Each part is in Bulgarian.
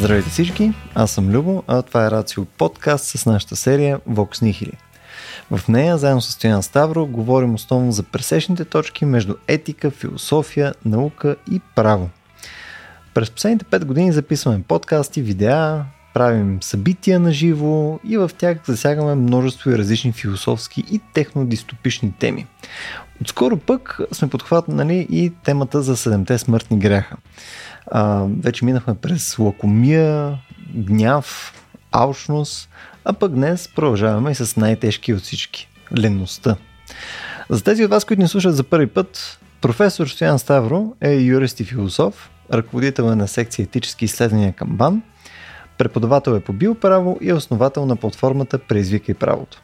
Здравейте всички, аз съм Любо, а това е Рацио подкаст с нашата серия Vox Nihili. В нея, заедно с Стоян Ставро, говорим основно за пресечните точки между етика, философия, наука и право. През последните 5 години записваме подкасти, видеа, правим събития на живо и в тях засягаме множество и различни философски и технодистопични теми. Отскоро пък сме подхватнали и темата за седемте смъртни гряха. А, вече минахме през лакомия, гняв, алчност, а пък днес продължаваме и с най-тежки от всички – ленността. За тези от вас, които ни слушат за първи път, професор Стоян Ставро е юрист и философ, ръководител е на секция етически изследвания към БАН, преподавател е по биоправо и основател на платформата Преизвикай правото.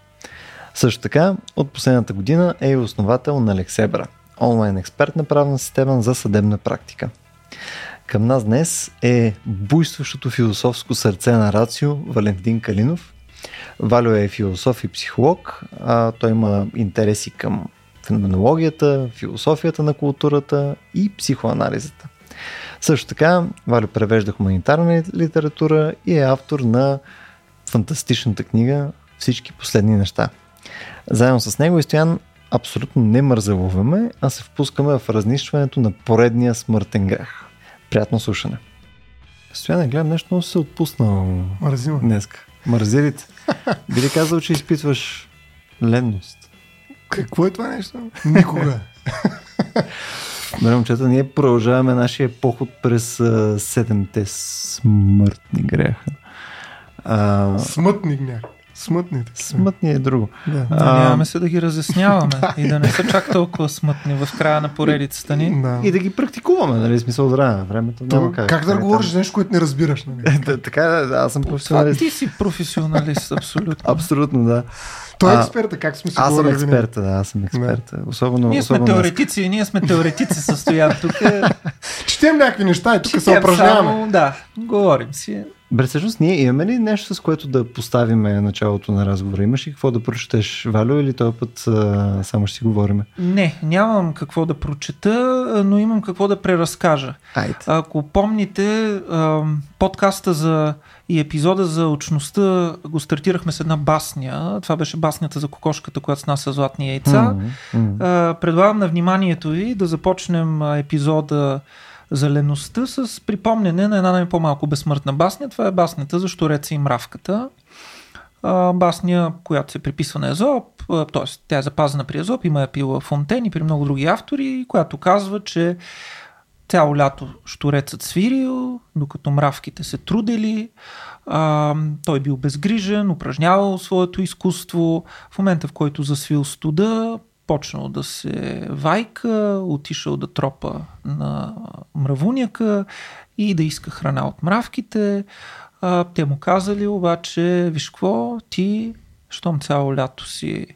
Също така, от последната година е и основател на Лексебра, онлайн експертна правна система за съдебна практика. Към нас днес е буйстващото философско сърце на Рацио Валентин Калинов. Валю е философ и психолог, а той има интереси към феноменологията, философията на културата и психоанализата. Също така, Валю превежда хуманитарна литература и е автор на фантастичната книга Всички последни неща. Заедно с него и Стоян абсолютно не мързелуваме, а се впускаме в разнищването на поредния смъртен грех. Приятно слушане. Стояне, гледам нещо много се отпуснал Мързима. днеска. Мързелите. Би ли казал, че изпитваш ленност? Какво е това нещо? Никога. Добре, момчета, ние продължаваме нашия поход през седемте смъртни греха. А, Смътни гняк. Смътните. смътни е друго. Да. А, Надяваме се да ги разясняваме и да не са чак толкова смътни в края на поредицата ни. да. И да ги практикуваме, нали? Смисъл време. Времето няма То, как. как да Е, говориш нещо, което не разбираш? Нали? там. така, да, аз съм професионалист. ти си професионалист, абсолютно. Абсолютно, да. Той е експерта, как сме си Аз съм експерта, да, аз съм експерта. Особено, Ние сме теоретици, ние сме теоретици състоян тук. Четем някакви неща и тук се упражняваме. само, Да, говорим си. Бре, всъщност ние имаме ли нещо, с което да поставиме началото на разговора? Имаш ли какво да прочетеш, Валю, или този път а, само ще си говориме? Не, нямам какво да прочета, но имам какво да преразкажа. Айде. Ако помните, ам, подкаста за и епизода за очността го стартирахме с една басня. Това беше баснята за кокошката, която снася златни яйца. М, м. А, предлагам на вниманието ви да започнем а, епизода за леността с припомняне на една най по-малко безсмъртна басня. Това е баснята за Штореца и мравката. А, басня, която се приписва на Езоп, т.е. тя е запазена при Езоп, има я пила Фонтен и при много други автори, която казва, че цяло лято Штурецът свирил, докато мравките се трудели, а, той бил безгрижен, упражнявал своето изкуство. В момента, в който засвил студа, почнал да се вайка, отишъл да тропа на мравуняка и да иска храна от мравките. А, те му казали обаче, виж какво, ти, щом цяло лято си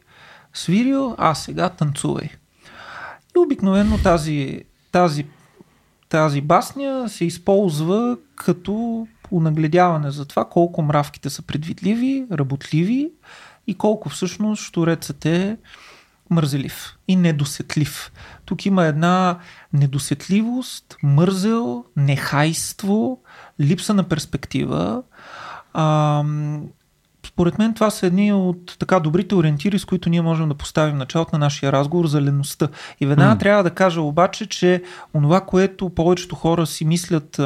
свирил, а сега танцувай. И обикновено тази, тази, тази басня се използва като унагледяване за това колко мравките са предвидливи, работливи и колко всъщност штурецът е мързелив и недосетлив. Тук има една недосетливост, мързел, нехайство, липса на перспектива. А, според мен това са едни от така добрите ориентири, с които ние можем да поставим началото на нашия разговор за леността. И веднага М. трябва да кажа обаче, че онова, което повечето хора си мислят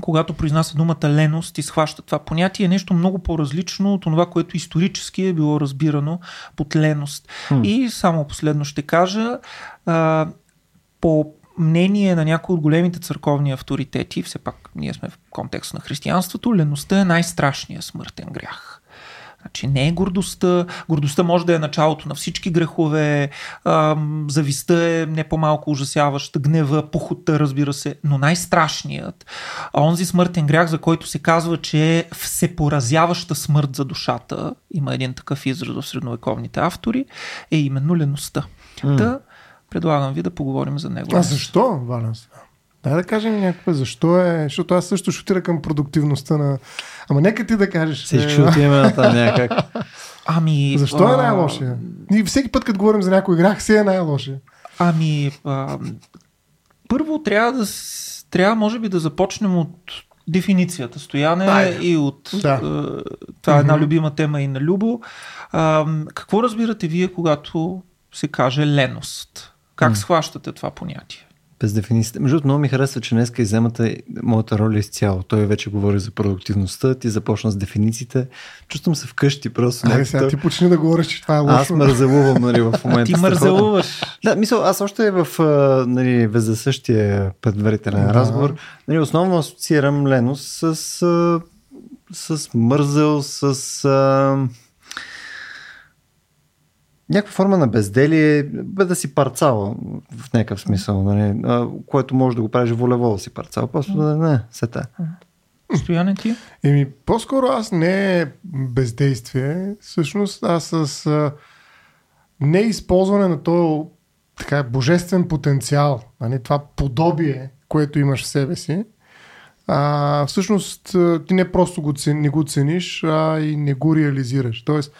когато произнася думата леност и схваща това понятие, е нещо много по-различно от това, което исторически е било разбирано под леност. Хм. И само последно ще кажа, а, по мнение на някои от големите църковни авторитети, все пак ние сме в контекст на християнството, леността е най-страшният смъртен грях. Значи не е гордостта. Гордостта може да е началото на всички грехове. Ам, завистта е не по-малко ужасяваща. Гнева, похота, разбира се. Но най-страшният, а онзи смъртен грях, за който се казва, че е всепоразяваща смърт за душата, има един такъв израз в средновековните автори, е именно леността. М. Да, предлагам ви да поговорим за него. А защо, Валенс? Дай да кажем някакво, защо е, защото аз също шутира към продуктивността на... Ама нека ти да кажеш. Всички е, отиваме на там някак. Ами, Защо е а, най-лошия? Ние всеки път, като говорим за някой грях, си е най-лошия. Ами, а, първо трябва да, трябва може би да започнем от дефиницията, Стояне Айде. и от... Да. е, това е една любима тема и на Любо. А, какво разбирате вие, когато се каже леност? Как М. схващате това понятие? Без дефиницията. Между другото, много ми харесва, че днеска иземате моята роля изцяло. Той вече говори за продуктивността, ти започна с дефинициите. Чувствам се вкъщи просто. Айде сега ти почни да говориш, че това е лошо. Аз мързелувам, нали, в момента. Ти мързелуваш. Да, мисъл, аз още в а, нали, вездесъщия предварителен Да. разговор, нали, основно асоциирам леност с, а, с мързел, с а, някаква форма на безделие, бе да си парцала в някакъв смисъл, нали, а, което може да го правиш волево да си парцала. Просто да не, се та. Стояне ти? Еми, по-скоро аз не е бездействие, всъщност аз с а, неизползване на този така, божествен потенциал, нали, това подобие, което имаш в себе си, а, всъщност ти не просто го, не го цениш, а и не го реализираш. Тоест,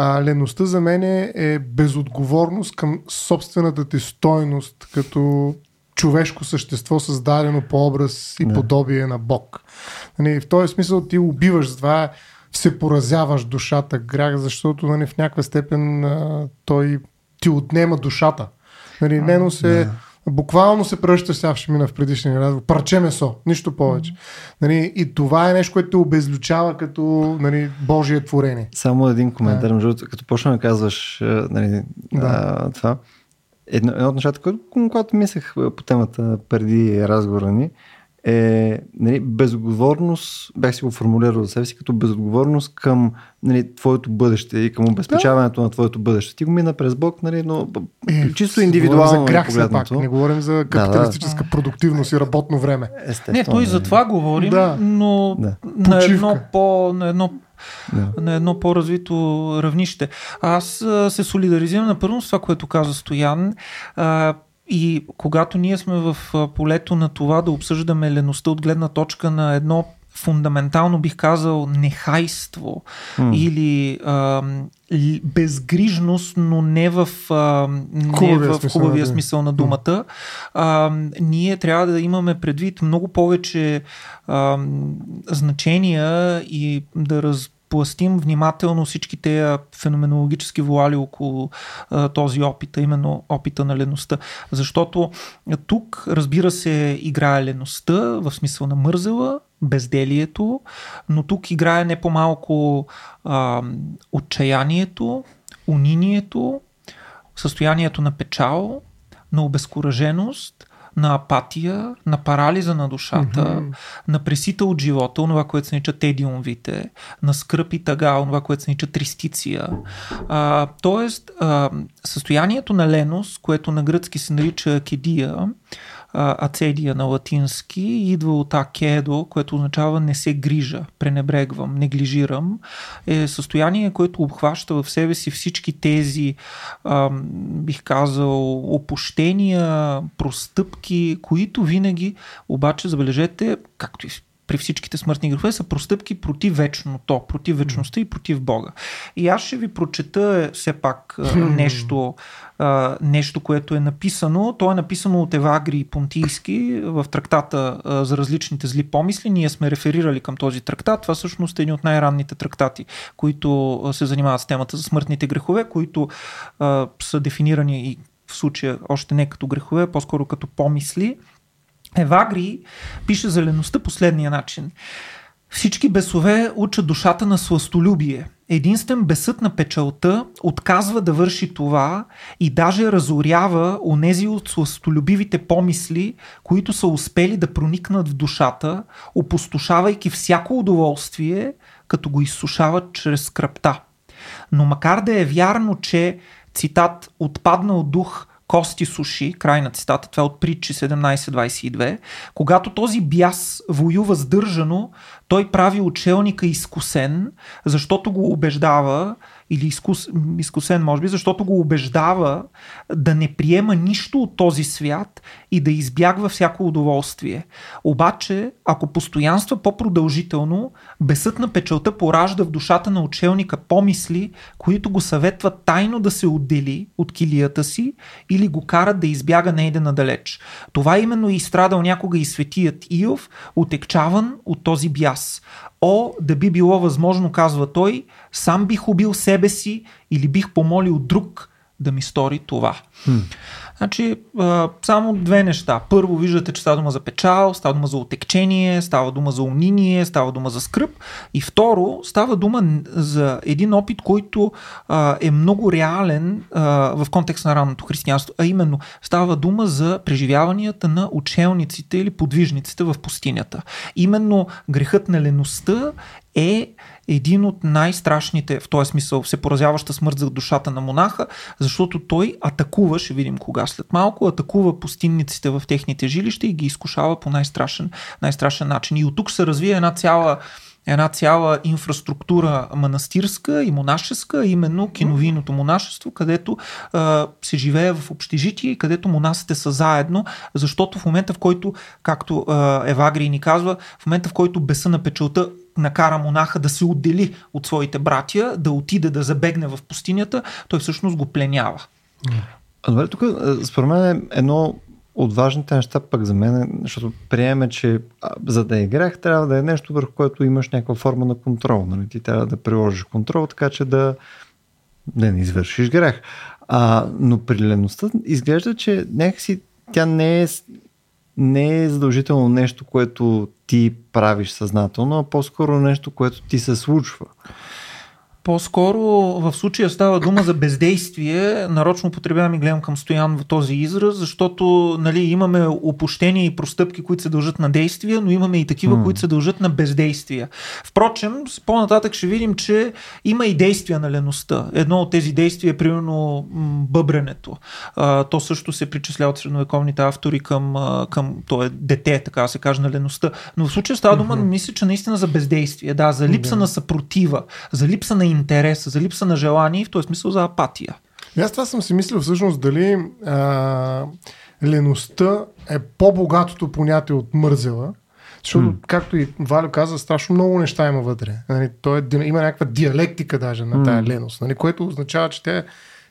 а, леността за мен е, е безотговорност към собствената ти стойност като човешко същество, създадено по образ и подобие на Бог. Нали, в този смисъл ти убиваш това, се поразяваш душата, грях, защото нали, в някаква степен а, той ти отнема душата. Нали, Лено се, буквално се превръща сега, ще мина в предишния разговор, парче месо, нищо повече. Нали, и това е нещо, което те обезлючава като нали, Божие творение. Само един коментар, между другото, като почна да казваш а, нали, Да. а, това. Едно, едно от нещата, което, когато мислех а, по темата преди разговора ни, е нали, безотговорност, бях си го формулирал за себе си, като безотговорност към нали, твоето бъдеще и към обезпечаването на твоето бъдеще. Ти го мина през Бог, нали, но Е, чисто говорим индивидуално за грях все пак, не говорим за капиталистическа продуктивност и работно време. Естествено. Не, той за нали. това говорим, Да. но Да. на едно, по, на, едно, Да. на едно по-развито равнище. Аз а, се солидаризирам напърно с това, което каза Стоян. И когато ние сме в полето на това да обсъждаме леността от гледна точка на едно фундаментално бих казал нехайство М. или а, безгрижност, но не в, а, не Хубавия в смисъл хубавия смисъл на думата. А, ние трябва да имаме предвид много повече а, значения и да разпластим внимателно всички тези феноменологически вуали около този опит, а именно опита на леността. Защото тук, разбира се, играе леността в смисъл на мързела, безделието, но тук играе не по-малко а, отчаянието, унинието, състоянието на печал, на обезкураженост, на апатия, на парализа на душата, Мгм. на пресита от живота, онова, което се нарича тедиумвите, на скръп и тъга, онова, което се нарича тристиция. А, тоест, а, състоянието на леност, което на гръцки се нарича кедия, а, ацедия на латински, идва от акедо, което означава не се грижа, пренебрегвам, неглижирам, е състояние, което обхваща в себе си всички тези, а, бих казал, опущения, простъпки, които винаги, обаче, забележете, както и при всичките смъртни грехове са простъпки против вечното, против вечността и против Бога. И аз ще ви прочета е, все пак а, нещо, а, нещо, което е написано. То е написано от Евагри Понтийски в трактата за различните зли помисли. Ние сме реферирали към този трактат. Това всъщност е един от най-ранните трактати, които се занимават с темата за смъртните грехове, които са дефинирани и в случая още не като грехове, а по-скоро като помисли. Евагри пише за леността последния начин. Всички бесове учат душата на сластолюбие. Единствен бесът на печалта отказва да върши това и даже разорява онези от сластолюбивите помисли, които са успели да проникнат в душата, опустошавайки всяко удоволствие, като го изсушават чрез скръпта. Но макар да е вярно, че цитат отпаднал дух кости суши, край на цитата, това е от притчи 17.22, когато този бяс воюва сдържано, той прави учелника изкусен, защото го убеждава или изкус, изкусен, може би, защото го убеждава да не приема нищо от този свят и да избягва всяко удоволствие. Обаче, ако постоянства по-продължително, бесът на печелта поражда в душата на учелника помисли, които го съветват тайно да се отдели от килията си или го карат да избяга нейде надалеч. Това именно и страдал някога и светият Иов, отекчаван от този бяс. О, да би било възможно, казва той, сам бих убил себе си или бих помолил друг да ми стори това. Хм. Значи, само две неща. Първо, виждате, че става дума за печал, става дума за отекчение, става дума за униние, става дума за скръп. И второ, става дума за един опит, който е много реален в контекст на ранното християнство, а именно става дума за преживяванията на учелниците или подвижниците в пустинята. Именно грехът на леността е един от най-страшните, в този смисъл, се поразяваща смърт за душата на монаха, защото той атакува, ще видим кога след малко, атакува пустинниците в техните жилища и ги изкушава по най-страшен, най-страшен начин. И от тук се развие една цяла една цяла инфраструктура манастирска и монашеска, именно киновийното монашество, където а, се живее в общежитие където монасите са заедно, защото в момента в който, както а, Евагрий ни казва, в момента в който беса на печелта накара монаха да се отдели от своите братия, да отиде да забегне в пустинята, той всъщност го пленява. А добре, тук според мен е едно от важните неща пък за мен, защото приеме, че за да е грех трябва да е нещо върху което имаш някаква форма на контрол. Нали? Ти трябва да приложиш контрол, така че да, да не извършиш грех. А, но при леността изглежда, че някакси тя не е, не е задължително нещо, което ти правиш съзнателно, а по-скоро нещо, което ти се случва. По-скоро в случая става дума за бездействие. Нарочно употребявам и гледам към Стоян в този израз, защото нали, имаме опущения и простъпки, които се дължат на действия, но имаме и такива, mm. които се дължат на бездействия. Впрочем, по-нататък ще видим, че има и действия на леността. Едно от тези действия е примерно бъбренето. А, то също се причислява от средновековните автори към, към то е дете, така се каже, на леността. Но в случая става дума, mm-hmm. мисля, че наистина за бездействие. Да, за липса mm-hmm. на съпротива, за липса на интерес, за липса на желание и в този смисъл за апатия. И аз това съм си мислил всъщност дали а, леността е по-богатото понятие от мързела, защото, mm. както и Валю каза, страшно много неща има вътре. Нали, той е, има някаква диалектика даже на тая леност, нали, което означава, че тя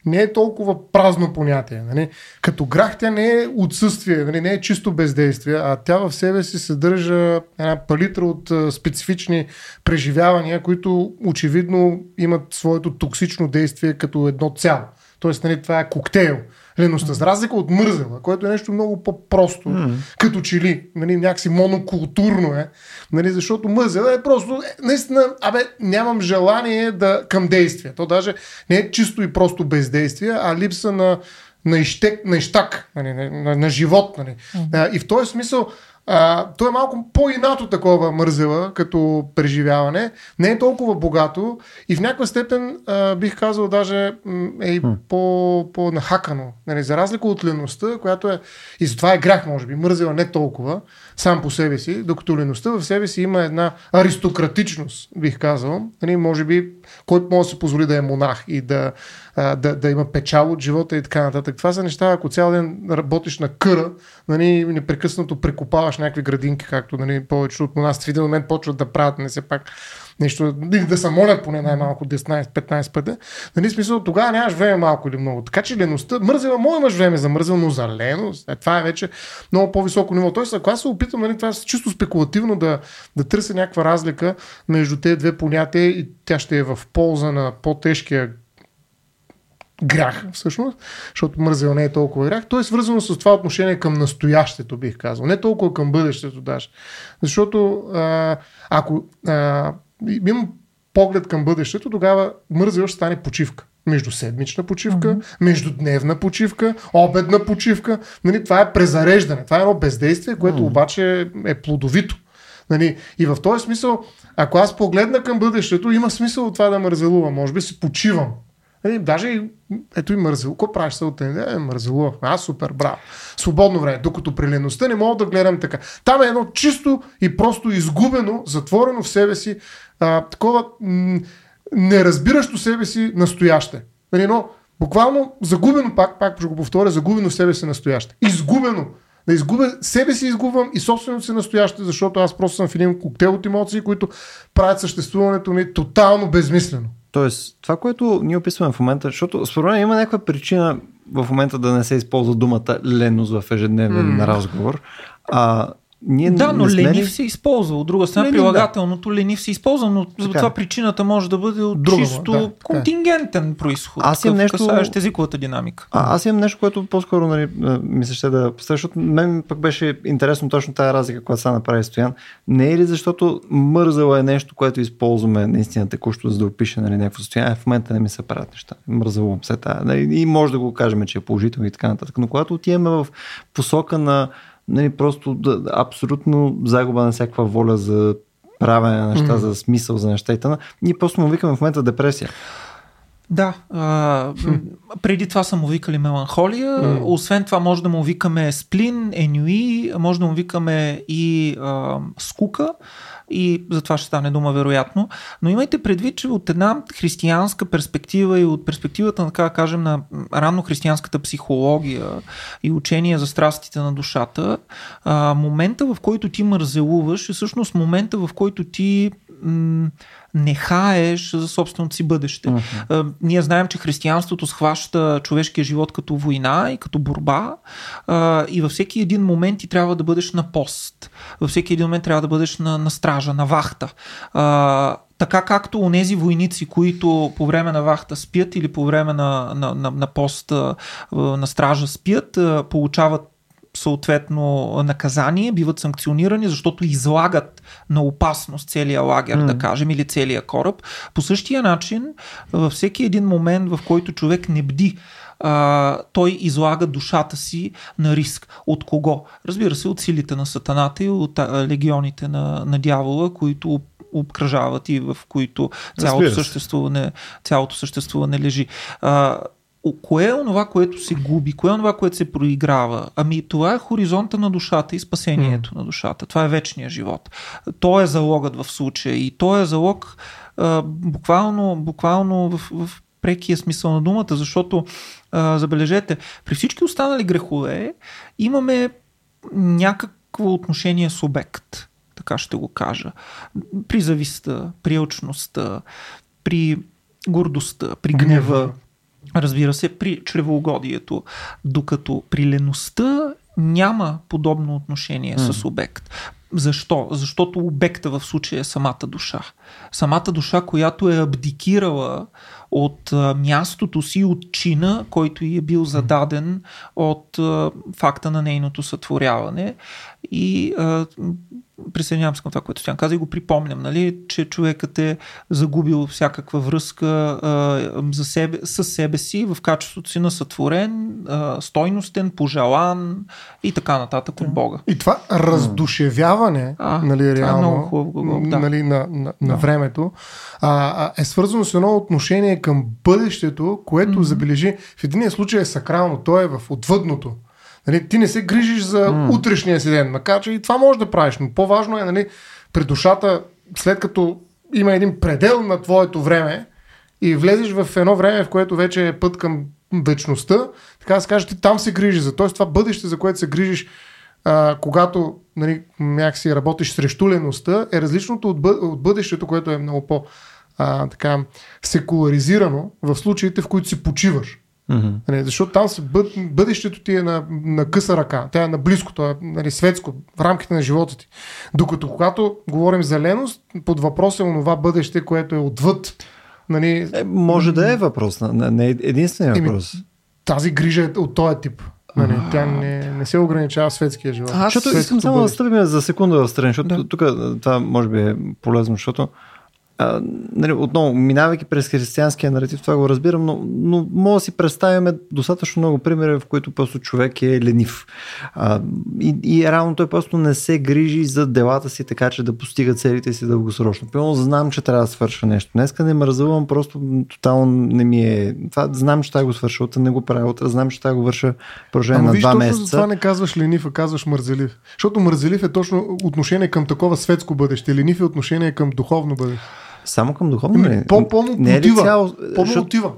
не е толкова празно понятие. Нали? Като грах тя не е отсъствие, нали? не е чисто бездействие, а тя в себе си съдържа една палитра от специфични преживявания, които очевидно имат своето токсично действие като едно цяло. Тоест, нали, това е коктейл леността. За разлика от мързела, което е нещо много по-просто, mm. като че ли, нали, някакси монокултурно е, нали, защото мързела е просто, е, наистина, абе, нямам желание да към действие. То даже не е чисто и просто бездействие, а липса на на, ищек, на ищак, нали, на, на, на живот. Нали. Mm-hmm. И в този смисъл а, то е малко по-инато такова мързела като преживяване. Не е толкова богато и в някаква степен а, бих казал даже е и по, по-нахакано. Нали, за разлика от леността, която е и затова е грях, може би. Мързела не толкова сам по себе си, докато леността в себе си има една аристократичност, бих казал. Нали, може би, който може да се позволи да е монах и да, да, да има печал от живота и така нататък. Това са неща, ако цял ден работиш на къра, нали, непрекъснато прекопаваш някакви градинки, както нали, повечето от монастри в един момент почват да правят, не се пак нещо, да се молят поне най-малко 10-15 пъти. Нали, смисъл, тогава нямаш време малко или много. Така че леността, мързела, може имаш време за мързел, но за леност, е, това е вече много по-високо ниво. Тоест, ако аз се опитам, нали, това е чисто спекулативно да, да търся някаква разлика между тези две понятия и тя ще е в полза на по-тежкия грях, всъщност, защото мързел не е толкова грях. То е свързано с това отношение към настоящето, бих казал. Не толкова към бъдещето даже. Защото а, ако а, имам поглед към бъдещето, тогава мързел ще стане почивка. Между седмична почивка, mm-hmm. междудневна почивка, обедна почивка. Нали, това е презареждане. Това е едно бездействие, което mm-hmm. обаче е плодовито. Нали, и в този смисъл, ако аз погледна към бъдещето, има смисъл от това да мързелувам. Може би се почивам. Нали, даже и, ето и мързело. Какво правиш се от Е, мързелувах. А, супер, браво. Свободно време. Докато при леността не мога да гледам така. Там е едно чисто и просто изгубено, затворено в себе си а, такова м- неразбиращо себе си настояще. Нали, но буквално загубено, пак, пак ще го повторя, загубено себе си настояще. Изгубено. Да изгубя себе си изгубвам и собственото си настояще, защото аз просто съм в един коктейл от емоции, които правят съществуването ми тотално безмислено. Тоест, това, което ние описваме в момента, защото според мен има някаква причина в момента да не се използва думата леност в ежедневен mm. разговор, а ние да, но сме ленив се използва. От друга страна, Ленив, прилагателното ленив се използва, но за Така. това причината може да бъде от Друга, чисто да, контингентен происход. Аз имам нещо- касаещ езиковата динамика. А, аз имам нещо, което по-скоро нали, ми се ще да защото мен пък беше интересно точно тази разлика, която сега направи Стоян. Не е ли защото мързало е нещо, което използваме наистина текущо, за да опише нали, някакво състояние, в момента не ми се правят неща. Мързало се. Нали, и може да го кажем, че е положително и така нататък. Но когато отиваме в посока на нали, просто да, абсолютно загуба на всякаква воля за правене на неща, Мгм. за смисъл, за неща и т.н. Ние просто му викаме в момента депресия. Да, а, преди това са му викали меланхолия, М. освен това може да му викаме сплин, енюи, може да му викаме и а, скука и за това ще стане дума вероятно. Но имайте предвид, че от една християнска перспектива и от перспективата, така кажем, на ранно християнската психология и учение за страстите на душата, момента в който ти мързелуваш е всъщност момента в който ти м- не хаеш за собственото си бъдеще. А, Ние знаем, че християнството схваща човешкия живот като война и като борба и във всеки един момент ти трябва да бъдеш на пост. Във всеки един момент трябва да бъдеш на, на стража, на вахта. Така както онези войници, които по време на вахта спят или по време на, на, на, на пост на стража спят, получават съответно наказание, биват санкционирани, защото излагат на опасност целия лагер, mm. да кажем, или целия кораб. По същия начин, във всеки един момент, в който човек не бди, а, той излага душата си на риск. От кого? Разбира се, от силите на сатаната и от а, легионите на, на дявола, които обкръжават и в които цялото съществуване, цялото съществуване лежи. А, кое е онова, което се губи? Кое е онова, което се проиграва? Ами това е хоризонта на душата и спасението на душата. Това е вечния живот. То е залогът в случая и то е залог а, буквално, буквално в, в прекия смисъл на думата, защото а, забележете, при всички останали грехове имаме някакво отношение с обект, така ще го кажа. При зависта, при алчността, при гордостта, при гнева, разбира се, при чревоугодието, докато при леността няма подобно отношение mm. с обект. Защо? Защото обекта в случая е самата душа. Самата душа, която е абдикирала от а, мястото си, от чина, който й е бил зададен от а, факта на нейното сътворяване. И а, присъединявам се към това, което Стоян каза и го припомням, нали, че човекът е загубил всякаква връзка а, за себе, с себе си в качеството си на сътворен, а, стойностен, пожелан и така нататък от Бога. И това раздушевяване, А, нали, е реално, много хубав глагол, да. нали, на, на, на Да. времето, а, а, е свързано с едно отношение към бъдещето, което Мгм. забележи, в единия случай е сакрално, то е в отвъдното. Нали, ти не се грижиш за М. утрешния си ден, макар че и това можеш да правиш, но по-важно е нали, при душата, след като има един предел на твоето време и влезеш в едно време, в което вече е път към вечността, така да се каже, ти там се грижиш за. Тоест това бъдеще, за което се грижиш, а, когато нали, някакси работиш срещу леността, е различното от, бъ, от бъдещето, което е много по а, така, секуларизирано в случаите, в които си почиваш. Нали, защото там бъд, бъдещето ти е на, на къса ръка, тя е на близко, то е нали, светско, в рамките на живота ти. Докато когато говорим за леност, под въпрос е онова бъдеще, което е отвъд. Нали, Е, може да е въпрос, не е единствения Еми, въпрос. тази грижа е от този тип. Нали, тя не, не се ограничава в светския живот. Аз- Защото искам само да стъпим за секунда в страни, защото Да. тук това може би е полезно, защото а, нали, отново, минавайки през християнския наратив, това го разбирам, но, но мога да си представяме достатъчно много примери, в които просто човек е ленив. А, и, и реално той просто не се грижи за делата си, така че да постига целите си дългосрочно. Пълно знам, че трябва да свърша нещо. Днеска не мързувам, просто тотално не ми е... Това, знам, че да го свърша, утре не го правя, утре знам, че да го върша продължение на два месеца. за това не казваш ленив, а казваш мързелив. Защото мързелив е точно отношение към такова светско бъдеще. Ленив е отношение към духовно бъдеще. Само към духовно ли? по, по не е ли цяло... Защото- мотива.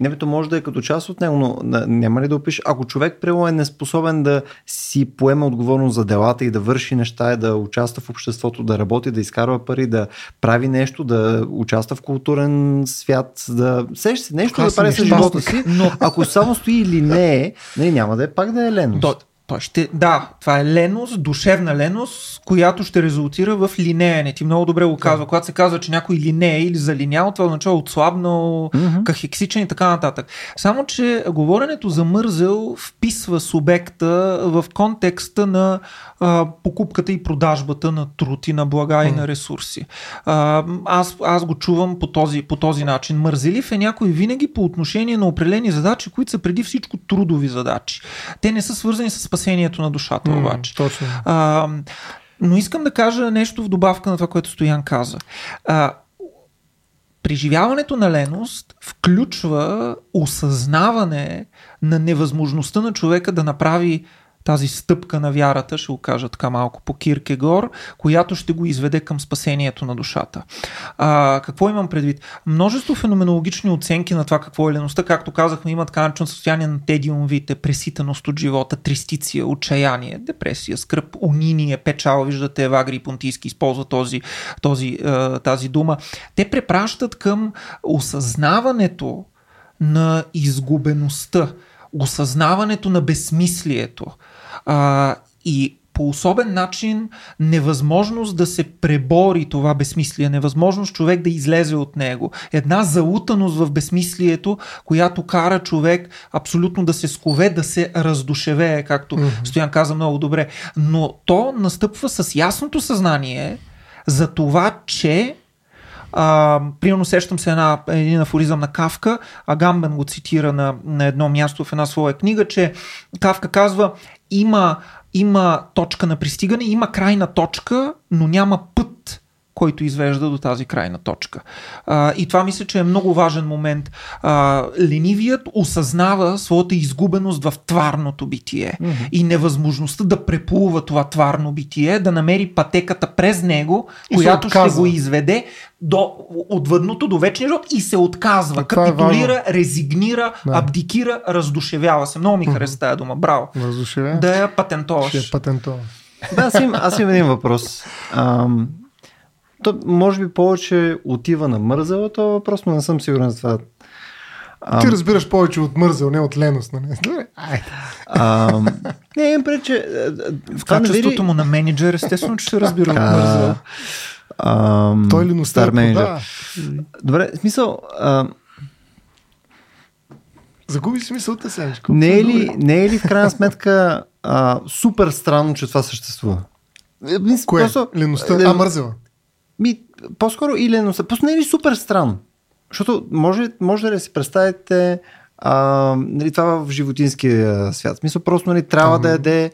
Не, бе, то може да е като част от него, но няма ли да опише? Ако човек прямо е неспособен да си поеме отговорност за делата и да върши неща, и да участва в обществото, да работи, да изкарва пари, да прави нещо, да участва в културен свят, да сеща се нещо Така да прави с живота си, но ако само стои или не е, нали, няма да е пак да е леност. То, той ще, да, това е леност, душевна леност, която ще резултира в линеене. Ти много добре го казва. Когато се казва, че някой линее или залинял, това означава отслабнал, Мгм. кахексичен и така нататък. Само, че говоренето за мързел вписва субекта в контекста на а, покупката и продажбата на труд и на блага и на ресурси. А, аз, аз го чувам по този, по този начин. Мързелив е някой винаги по отношение на определени задачи, които са преди всичко трудови задачи. Те не са свързани с спасението на душата, М, обаче. Точно. А, но искам да кажа нещо в добавка на това, което Стоян каза. А, преживяването на леност включва осъзнаване на невъзможността на човека да направи тази стъпка на вярата, ще го кажа така малко по Киркегор, която ще го изведе към спасението на душата. А, какво имам предвид? Множество феноменологични оценки на това какво е леността, както казахме, има така наречено състояние на тедиумвите, преситаност от живота, тристиция, отчаяние, депресия, скръп, униние, печал, виждате, Евагри и Понтийски използва този, този, е, тази дума. Те препращат към осъзнаването на изгубеността, осъзнаването на безсмислието а, и по особен начин невъзможност да се пребори това безсмислие, невъзможност човек да излезе от него. Една залутаност в безсмислието, която кара човек абсолютно да се скове, да се раздушевее, както mm-hmm. Стоян каза много добре. Но то настъпва с ясното съзнание за това, че а, примерно сещам се една, един афоризъм на Кавка, Агамбен го цитира на, на едно място в една своя книга, че Кавка казва има, има точка на пристигане, има крайна точка, но няма път който извежда до тази крайна точка. А, и това мисля, че е много важен момент. А, ленивият осъзнава своята изгубеност в тварното битие mm-hmm. и невъзможността да преплува това тварно битие, да намери пътеката през него, И която ще го изведе до отвъдното, до вечния живот и се отказва, А е капитулира, важно. резигнира, Да. абдикира, раздушевява се. Много ми хареса тази дума. Браво. Въздушеве. Да я патентоваш. Ще е патентова. Да, аз, им, аз имам един въпрос. Ам, то може би повече отива на мързела този въпрос, но не съм сигурен за това. Ти разбираш повече от мързел, не от леност. Нали? Не, имам пред, че... В не качеството му на менеджер, естествено, че ще разбира от мързел. Той ли стар менеджер. Да. Добре, смисъл, а, Загуби си мисълта сега. не, е ли, не е ли в крайна сметка а, супер странно, че това съществува? Е, Кое? просто- Леността? Лен- А, мързела. Ми, по-скоро и леността. Просто не е ли супер странно? Защото може, може да си представите а, нали, това в животинския свят. В смисъл, просто нали, трябва Там- да яде,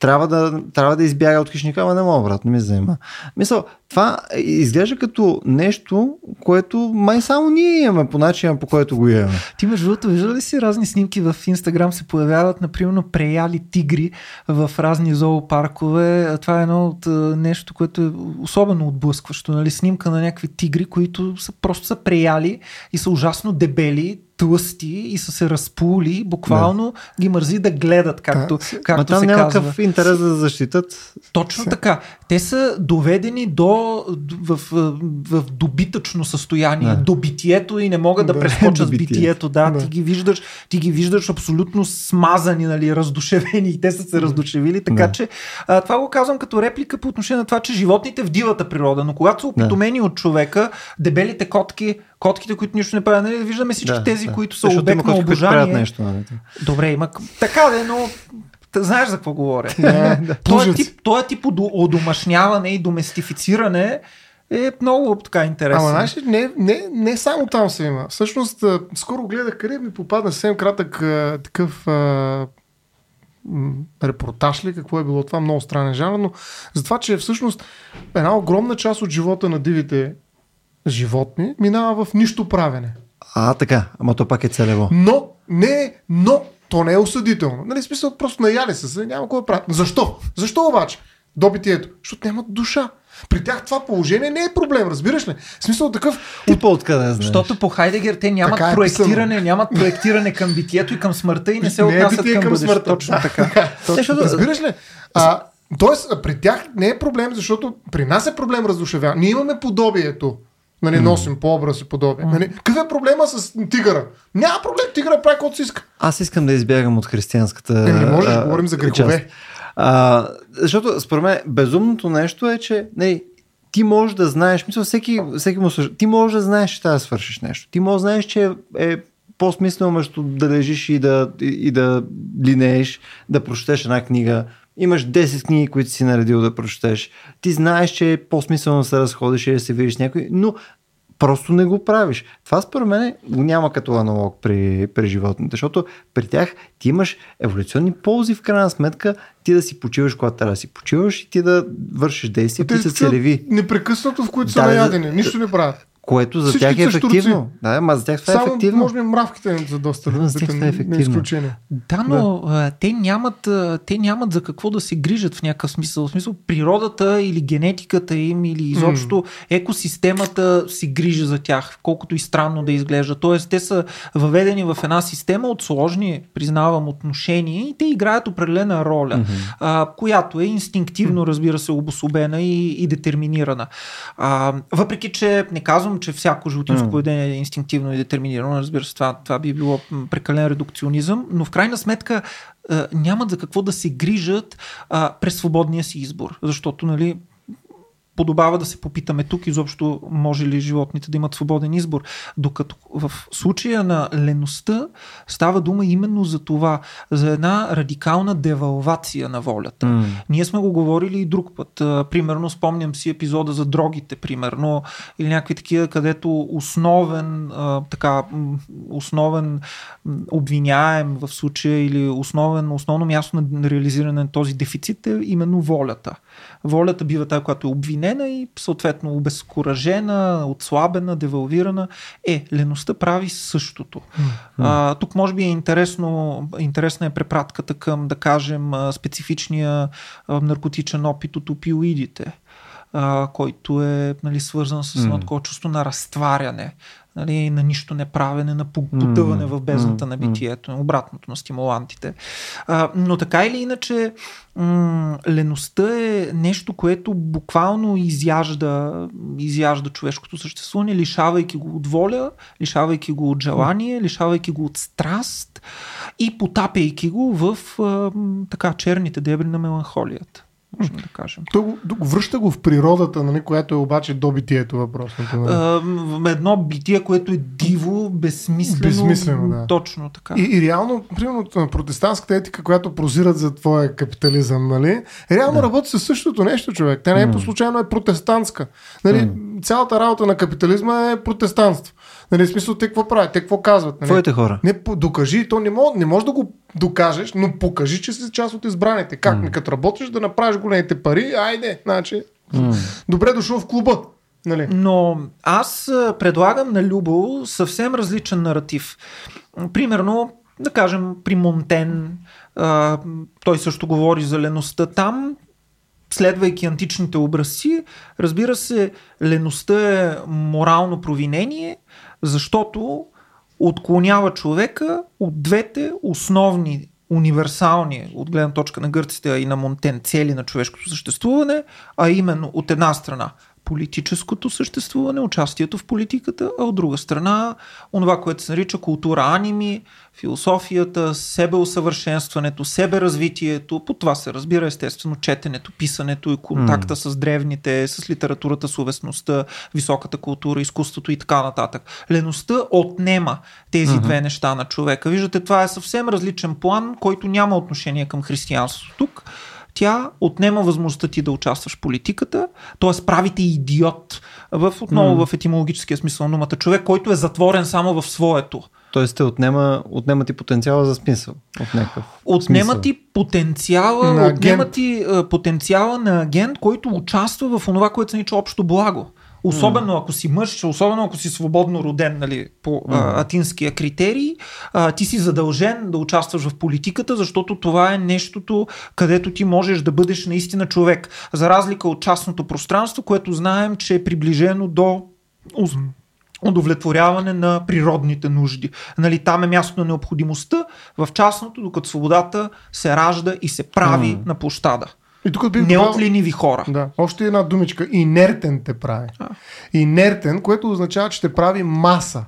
трябва да, трябва да избяга от хищника, ама не мога, брат, ми заема. Мисъл, това изглежда като нещо, което май само ние имаме по начина, по който го имаме. Ти между другото, виждал ли си разни снимки в Инстаграм се появяват, например, преяли тигри в разни зоопаркове. Това е едно от нещо, което е особено отблъскващо. Нали? Снимка на някакви тигри, които са, просто са преяли и са ужасно дебели, тлъсти и са се разпули, буквално ги мързи да гледат, както, Да. Ма както там се няма казва. какъв интерес да защитат. Точно така. Те са доведени до, в, в, в добитъчно състояние, Да. до битието и не могат да, Да. прескочат битието. Да, Да. Ти, ги виждаш, ти ги виждаш абсолютно смазани, нали, раздушевени и те са се раздушевили. Така Да. че а, това го казвам като реплика по отношение на това, че животните в дивата природа, но когато са опитомени от човека, дебелите котки, котките, които нищо не правят, нали, виждаме всички Да, тези, да. които са Защото обект на обожание. нещо. Нали? Добре, има така да е, но знаеш за какво говоря. Да, Този плужици. тип, този тип одо- одомашняване и доместифициране е много така интересно. Ама знаеш не, не, не само там се има. Всъщност, скоро гледах къде ми попадна съвсем кратък а, такъв а, м, репортаж ли, какво е било това, много странен жанр, но за това, че всъщност една огромна част от живота на дивите животни минава в нищо правене. А, така. Ама то пак е целево. Но, не, но, то не е осъдително. Нали, смисъл, просто наяли са се, няма какво да правят. Защо? Защо обаче? Добитието. Защото нямат душа. При тях това положение не е проблем, разбираш ли? В смисъл такъв... Ти по откъде знаеш? Защото по Хайдегер те нямат Така е проектиране, писано. нямат проектиране към битието и към смъртта и не се Не е отнасят битие към, към бъдещето. смъртта. Точно така. Точно. Разбираш ли? А, тоест, при тях не е проблем, защото при нас е проблем раздушевя. Ние имаме подобието. Нали, носим по образ и подобие. Нали, какъв е проблема с тигъра? Няма проблем, тигъра прави каквото си иска. Аз искам да избягам от християнската. Не, не можеш, а, говорим за част. грехове. А, защото според мен безумното нещо е, че не, ти можеш да знаеш, мисля, всеки, всеки му слуша, ти можеш да знаеш, че трябва да свършиш нещо. Ти можеш да знаеш, че е по-смислено между да лежиш и да, и, и да линееш, да прочетеш една книга. Имаш 10 книги, които си наредил да прочетеш. Ти знаеш, че е по-смислено да се разходиш и да се видиш с някой, но просто не го правиш. Това според мен го няма като аналог при, при животните, защото при тях ти имаш еволюционни ползи в крайна сметка ти да си почиваш, когато трябва да си почиваш и ти да вършиш действия, които са целеви, Непрекъснато, в които са Да, да, наядени. Нищо не правят. Което за Всички тях е ефективно. Да, ама за тях това е Само, ефективно. може би, мравките не са доста Но за тях това е ефективно. изключение. Да, но а, те, нямат, те нямат за какво да се грижат в някакъв смисъл. В смисъл природата или генетиката им или изобщо екосистемата си грижи за тях, колкото и странно да изглежда. Тоест, те са въведени в една система от сложни, признавам, отношения и те играят определена роля, mm-hmm. а, която е инстинктивно, разбира се, обособена и, и детерминирана. А, въпреки, че не казвам, че всяко животинско Mm. поведение е инстинктивно и детерминирано, разбира се, това, това би било прекален редукционизъм, но в крайна сметка нямат за какво да се грижат а, през свободния си избор, защото, нали, подобава да се попитаме тук изобщо може ли животните да имат свободен избор. Докато в случая на леността става дума именно за това, за една радикална девалвация на волята. М. Ние сме го говорили и друг път. Примерно, спомням си епизода за дрогите, примерно, или някакви такива, където основен, така, основен обвиняем в случая или основен, основно място на реализиране на този дефицит е именно волята. Волята бива тази, която е обвинена и съответно обезкуражена, отслабена, девалвирана. Е, леността прави същото. А, тук може би е интересно, интересна е препратката към, да кажем, специфичния наркотичен опит от опиоидите, а, който е нали, свързан с едно М. такова чувство на разтваряне, нали, на нищо неправене, на по- потъване в бездната на М. битието, обратното на стимулантите. А, но така или иначе, м- леността е нещо, което буквално изяжда, изяжда човешкото съществуване, лишавайки го от воля, лишавайки го от желание, лишавайки го от страст и потапяйки го в а, така черните дебри на меланхолията. Можем да кажем. То връща го в природата, нали, която е обаче добитието въпросното. Нали. Едно битие, което е диво, безсмислено. Безсмислено, да. Точно така. И, и реално, примерно, протестантската етика, която прозират за твоя капитализъм, нали, реално да. работи със същото нещо, човек. Тя не е по случайно е протестантска. Нали, Цялата работа на капитализма е протестантство. Нали, смисъл, те какво правят, те какво казват. Нали? Твоите хора. Не, докажи, то не, мож, не можеш да го докажеш, но покажи, че си част от избраните. Как? Mm. Като работиш да направиш големите пари, айде, значи, М. добре дошъл в клуба. Нали? Но аз предлагам на Любо съвсем различен наратив. Примерно, да кажем, при Монтен, а, той също говори за леността там, следвайки античните образци, разбира се, леността е морално провинение, защото отклонява човека от двете основни универсални, от гледна точка на гърците и на Монтен, цели на човешкото съществуване, а именно от една страна политическото съществуване, участието в политиката, а от друга страна онова, което се нарича култура аними, философията, себеусъвършенстването, себеразвитието. По това се разбира естествено четенето, писането и контакта с древните, с литературата, словесността, високата култура, изкуството и така нататък. Леността отнема тези две неща на човека. Виждате, това е съвсем различен план, който няма отношение към християнството тук тя отнема възможността ти да участваш в политиката, т.е. правите идиот в, отново в етимологическия смисъл на думата. Човек, който е затворен само в своето. Тоест те отнема, отнема ти потенциала за смисъл. От някакъв Отнема смисъл. ти потенциала, На отнема агент. ти потенциала на агент, който участва в това, което се нарича общо благо. Особено ако си мъж, особено ако си свободно роден нали, по а, атинския критерий, а, ти си задължен да участваш в политиката, защото това е нещото, където ти можеш да бъдеш наистина човек. За разлика от частното пространство, което знаем, че е приближено до удовлетворяване на природните нужди. Нали, там е място на необходимостта, в частното, докато свободата се ражда и се прави mm. на площада. И тук бих не добавил... от лениви хора. Да. Още една думичка. Инертен те прави. А. Инертен, което означава, че те прави маса.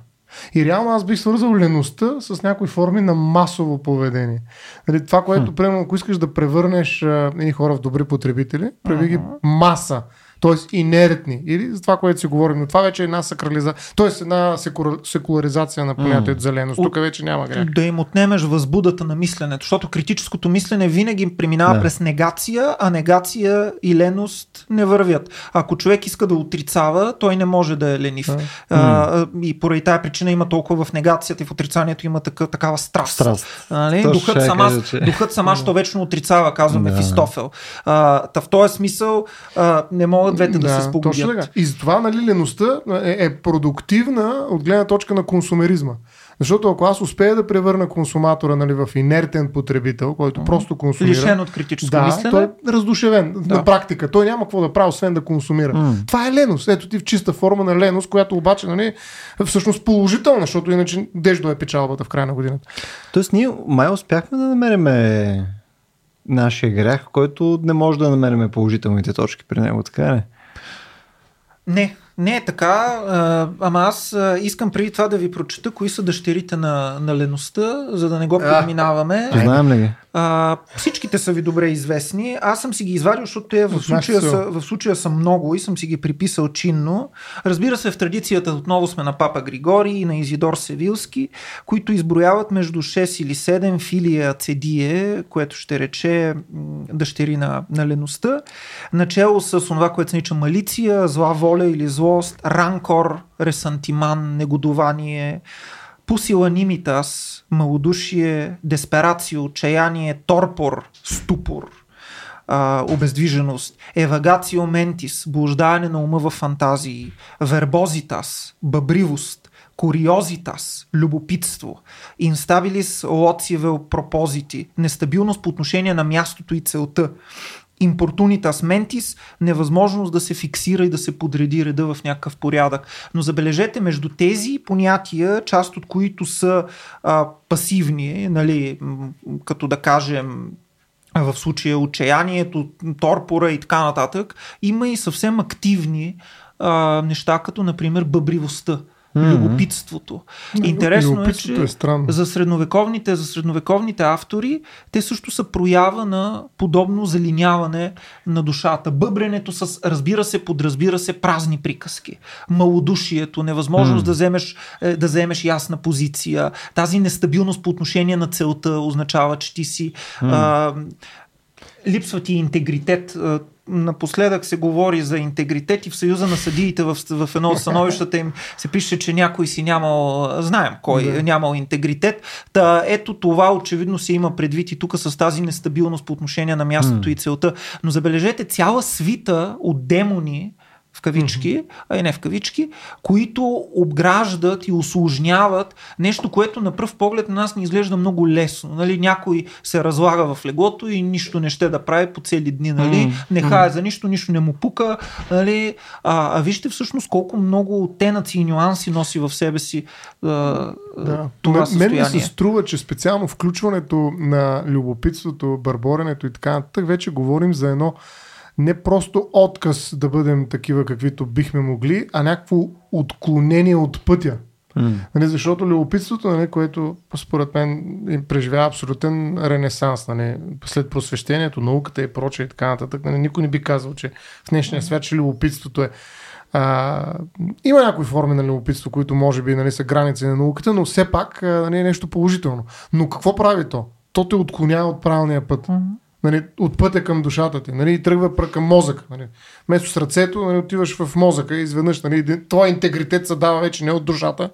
И реално аз бих свързал леността с някои форми на масово поведение. Нали, това, което, примерно, ако искаш да превърнеш едни хора в добри потребители, прави ги маса т.е. инертни, или за това, което си говорим. Но това вече е една сакрализация, т.е. една секуларизация на понятието mm. зеленост. Тук вече няма грех. Да им отнемеш възбудата на мисленето, защото критическото мислене винаги преминава да. през негация, а негация и леност не вървят. Ако човек иска да отрицава, той не може да е ленив. Mm. А, и поради тази причина има толкова в негацията и в отрицанието има така, такава страст. страст. Нали? Духът, сама, кажа, че... духът сама, що вечно отрицава, казва да. Мефистофел. А, та в този смисъл а, не могат двете да, да се спогодят. Точно така. И затова нали, леността е, е продуктивна от гледна точка на консумеризма. Защото ако аз успея да превърна консуматора нали, в инертен потребител, който mm-hmm. просто консумира. Лишен от критическо да, мислене. той е раздушевен да. на практика. Той няма какво да прави, освен да консумира. Mm. Това е леност. Ето ти в чиста форма на леност, която обаче нали, е всъщност положителна, защото иначе деждо е печалбата в края на годината. Тоест ние май успяхме да намерим нашия грях, който не може да намерим положителните точки при него, така ли? Не, не е така, а, ама аз искам преди това да ви прочета кои са дъщерите на, на леността, за да не го подминаваме. Знаем ли ги? А, всичките са ви добре известни. Аз съм си ги извадил, защото те в случая, са, в случая са много и съм си ги приписал чинно. Разбира се, в традицията отново сме на Папа Григорий и на Изидор Севилски, които изброяват между 6 или 7 филия цедие, което ще рече дъщери на, на леността, начало с това, което се нарича малиция, зла воля или злост, ранкор, ресантиман, негодование, пусиланимитас, малодушие, десперацио, отчаяние, торпор, ступор, а, обездвиженост, евагацио ментис, блуждаване на ума в фантазии, вербозитас, бъбривост, куриозитас, любопитство, инстабилис лоциевел пропозити, нестабилност по отношение на мястото и целта, импортуниtas mentis, невъзможност да се фиксира и да се подреди реда в някакъв порядък. Но забележете, между тези понятия, част от които са а, пасивни, нали, като да кажем в случая отчаянието, торпора и така нататък, има и съвсем активни а, неща, като например бъбривостта mm-hmm. любопитството. Интересно е, че е за средновековните, за средновековните автори те също са проява на подобно залиняване на душата. Бъбренето с, разбира се, подразбира се празни приказки. Малодушието, невъзможност mm. да, вземеш, е, да вземеш ясна позиция. Тази нестабилност по отношение на целта означава, че ти си mm. а, липсва ти интегритет напоследък се говори за интегритет и в Съюза на съдиите в, в едно от становищата им се пише, че някой си нямал, знаем кой да. е нямал интегритет. Та ето това очевидно се има предвид и тук с тази нестабилност по отношение на мястото mm. и целта. Но забележете, цяла свита от демони кавички, mm-hmm. а и не в кавички, които обграждат и осложняват нещо, което на пръв поглед на нас ни изглежда много лесно. Нали? Някой се разлага в леглото и нищо не ще да прави по цели дни. Нали? Mm-hmm. Не хае за нищо, нищо не му пука. Нали? А, а вижте всъщност колко много оттенъци и нюанси носи в себе си а, да. това състояние. Мен ми се струва, че специално включването на любопитството, бърборенето и така нататък, вече говорим за едно не просто отказ да бъдем такива, каквито бихме могли, а някакво отклонение от пътя. Mm. Нали, защото любопитството, нали, което според мен преживява абсолютен ренесанс нали, след просвещението, науката и прочее и така нататък. Нали, никой не би казал, че в днешния свят, че любопитството е а, има някои форми на любопитство, които може би нали, са граници на науката, но все пак нали, е нещо положително. Но какво прави то? То те отклонява от правилния път. Mm-hmm нали, от пътя към душата ти, нали, и тръгва към мозъка. Нали. Вместо с ръцето нали, отиваш в мозъка и изведнъж нали, твой интегритет се дава вече не от душата,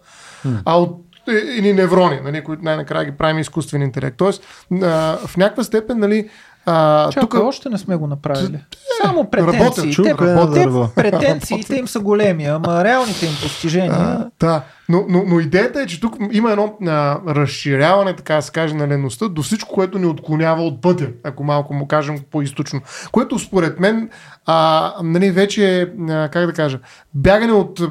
mm. а от едни неврони, нали, които най-накрая ги правим изкуствен интелект. Тоест, а, в някаква степен нали, А, Чакай, тук още не сме го направили. Само работят, претенциите. чука, те, да те, дърво. претенциите им са големи, ама реалните им постижения. А, да, но, но, но идеята е, че тук има едно а, разширяване, така да се каже, на леността до всичко, което ни отклонява от пътя, ако малко му кажем по-источно. Което според мен а, нали, вече е, а, как да кажа, бягане от,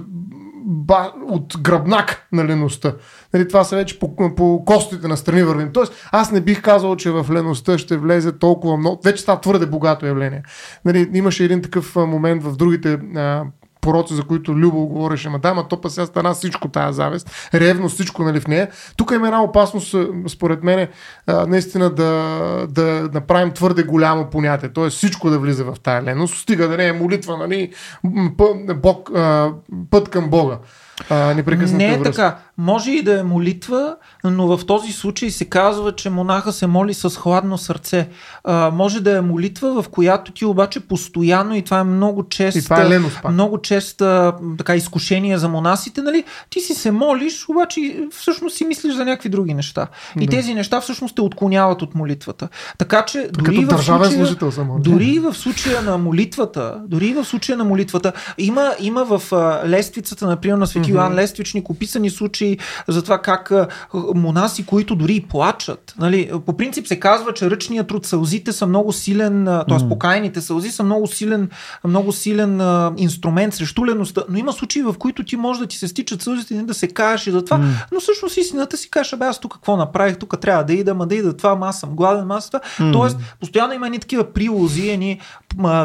ба, от гръбнак на леността. Нали, това са вече по, по костите на страни вървим. Тоест, аз не бих казал, че в леността ще влезе толкова много. Вече става твърде богато явление. Нали, имаше един такъв момент в другите а, пороци, за които Любо говореше, ма да, ма то сега стана всичко тая завест, ревност, всичко нали, в нея. Тук има една опасност, а, според мен, наистина да, да направим твърде голямо понятие, т.е. всичко да влиза в тая леност, стига да не е молитва, нали, път към Бога. А, непрекъсната Не е връзка. така. Може и да е молитва, но в този случай се казва, че монаха се моли с хладно сърце. А, може да е молитва, в която ти обаче постоянно, и това е много често. Е. Много честа така изкушение за монасите, нали? Ти си се молиш, обаче всъщност си мислиш за някакви други неща. И Да. тези неща всъщност те отклоняват от молитвата. Така че дори Като в държавен случая, дори и в случая на молитвата, дори и в случая на молитвата, има, има в лествицата, например, на Свети Йоан Лествичник описани случаи за това как монаси, които дори и плачат. Нали, по принцип се казва, че ръчният труд, сълзите са много силен, т.е. покаяните сълзи са много силен, много силен а, инструмент срещу леността, но има случаи, в които ти може да ти се стичат сълзите, не да се кажеш и за това, но всъщност истината си кажеш, абе аз тук какво направих, тук трябва да ида, ма да ида това, ама аз съм гладен, аз това. Тоест, постоянно има едни такива прилози, едни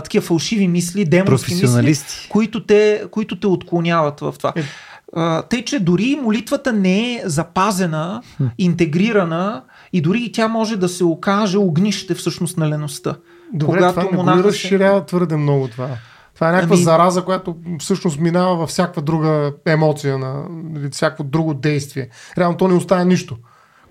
такива фалшиви мисли, демонски мисли, които те, които те отклоняват в това. Е. А, тъй, че дори молитвата не е запазена, интегрирана и дори и тя може да се окаже огнище всъщност на леността. Добре, Когато това не го монаха ли се- разширява твърде много това. Това е някаква Ами- зараза, която всъщност минава във всякаква друга емоция, на, или всяко друго действие. Реално то не оставя нищо.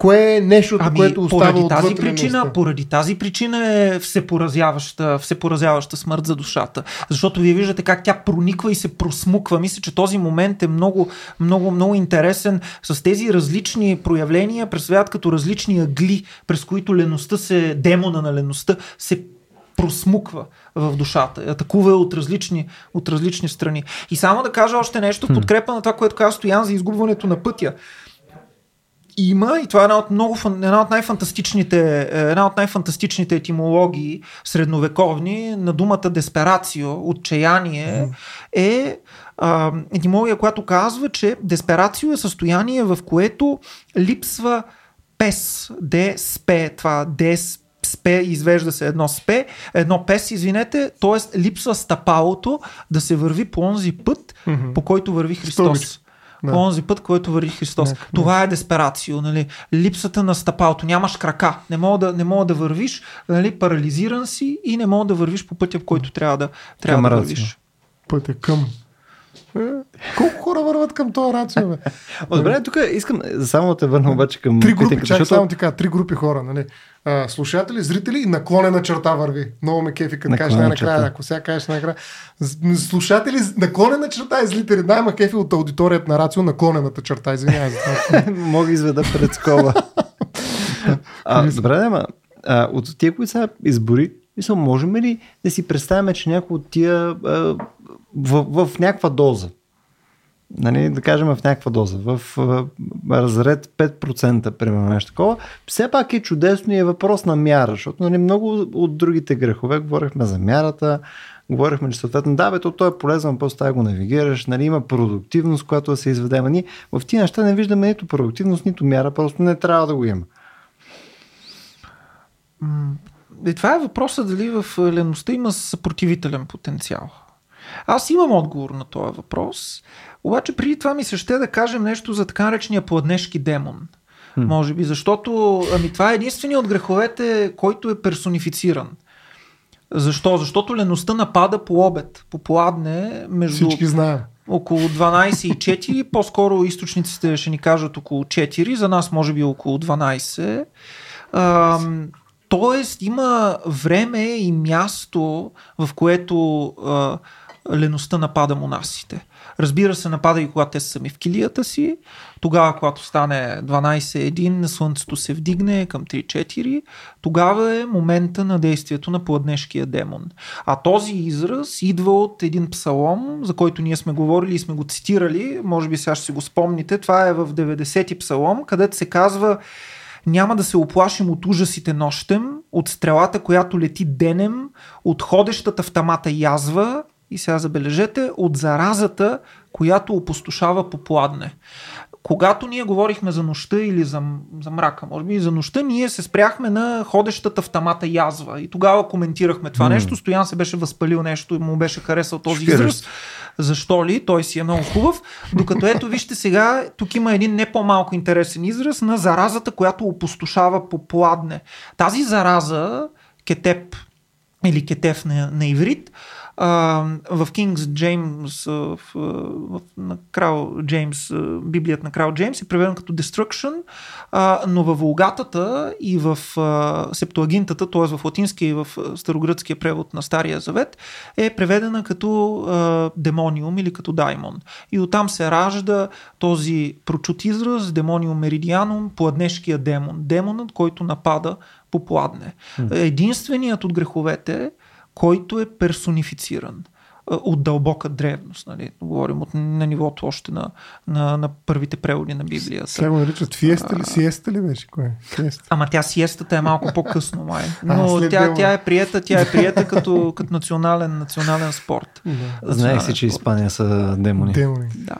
Кое е нещото, Ами, което остава поради тази причина, поради тази причина е всепоразяваща, всепоразяваща смърт за душата. Защото вие виждате как тя прониква и се просмуква. Мисля, че този момент е много, много, много интересен. С тези различни проявления представят като различни агли, през които леността се, демона на леността се просмуква в душата. Атакува я от различни, от различни страни. И само да кажа още нещо в подкрепа на това, което каза Стоян за изгубването на пътя има, и това е една от, много, една от най-фантастичните, е, една от най-фантастичните етимологии средновековни на думата десперацио, отчаяние, е а, етимология, която казва, че десперацио е състояние, в което липсва пес, де спе, това дес спе, извежда се едно спе, едно пес, извинете, т.е. липсва стъпалото да се върви по онзи път, Мгм. по който върви Христос. Стълбичка. Да. Онзи път, който върви Христос. Някак, Това е десперацио, нали? Липсата на стъпалото. Нямаш крака. Не мога да, не мога да вървиш, нали? парализиран си и не мога да вървиш по пътя, по който трябва да, трябва да рацио. вървиш. Пътя към. Колко хора върват към този рацио, бе? Добре, тук искам само да те върна обаче към Три групи, критиката, чак защото- само така, три групи хора, нали? А, слушатели, зрители и наклонена черта върви. Много ме кефи, като кажеш най-накрая, ако сега кажеш най-накрая. Слушатели, наклонена черта и зрители. Най-ма кефи от аудиторията на Рацио, наклонената черта. Извинявай. Мога изведа пред скоба. а, добре, да, ма, а, от тия, които са избори, мисля, можем ли да си представяме, че някой от тия а, в, в някаква доза, нали, да кажем в някаква доза, в а, разред 5%, примерно нещо такова, все пак е чудесно и е въпрос на мяра, защото нали, много от другите грехове говорихме за мярата, говорихме, че съответно, да, бе, то, той е после трябва да го навигираш, нали, има продуктивност, която да се изведе. Ама в тия неща не виждаме нито продуктивност, нито мяра, просто не трябва да го има. И това е въпросът дали в леността има съпротивителен потенциал. Аз имам отговор на този въпрос, обаче преди това ми се ще да кажем нещо за така наречения пладнешки демон. Хм. Може би, защото ами, това е единствения от греховете, който е персонифициран. Защо? Защото леността напада по обед, по пладне, между Всички знаем. около 12 и 4, по-скоро източниците ще ни кажат около 4, за нас може би около 12. Ам, тоест има време и място, в което а, леността напада монасите. Разбира се, напада и когато те са сами в килията си. Тогава, когато стане 12-1, слънцето се вдигне към 3-4, тогава е момента на действието на пладнешкия демон. А този израз идва от един псалом, за който ние сме говорили и сме го цитирали, може би сега ще си го спомните. Това е в 90-ти псалом, където се казва няма да се оплашим от ужасите нощем, от стрелата, която лети денем, от ходещата в тамата язва и сега забележете, от заразата, която опустошава по пладне. Когато ние говорихме за нощта или за, за мрака, може би и за нощта, ние се спряхме на ходещата в тамата язва. И тогава коментирахме това mm. нещо. Стоян се беше възпалил нещо и му беше харесал този израз. Защо ли? Той си е много хубав. Докато ето, вижте сега, тук има един не по-малко интересен израз на заразата, която опустошава по пладне. Тази зараза, кетеп или кетев на, на иврит, в Кингс Джеймс, в, в, на крал Джеймс, Библият на крал Джеймс е преведен като Destruction, а, но във Волгатата и в а, Септуагинтата, т.е. в латинския и в старогръцкия превод на Стария Завет, е преведена като а, демониум или като даймон. И оттам се ражда този прочут израз, демониум меридианум, пладнешкия демон. Демонът, който напада по пладне. Единственият от греховете който е персонифициран от дълбока древност. Нали? Говорим от, на нивото още на, на, на първите преводи на Библията. Сега го наричат фиеста ли? Сиеста ли беше? Кое? Фиеста. Ама тя сиестата е малко по-късно, май. Но а, тя, тя, е приета, тя е приета като, като национален, национален спорт. Да. Знаех си, че Испания са демони. демони. Да.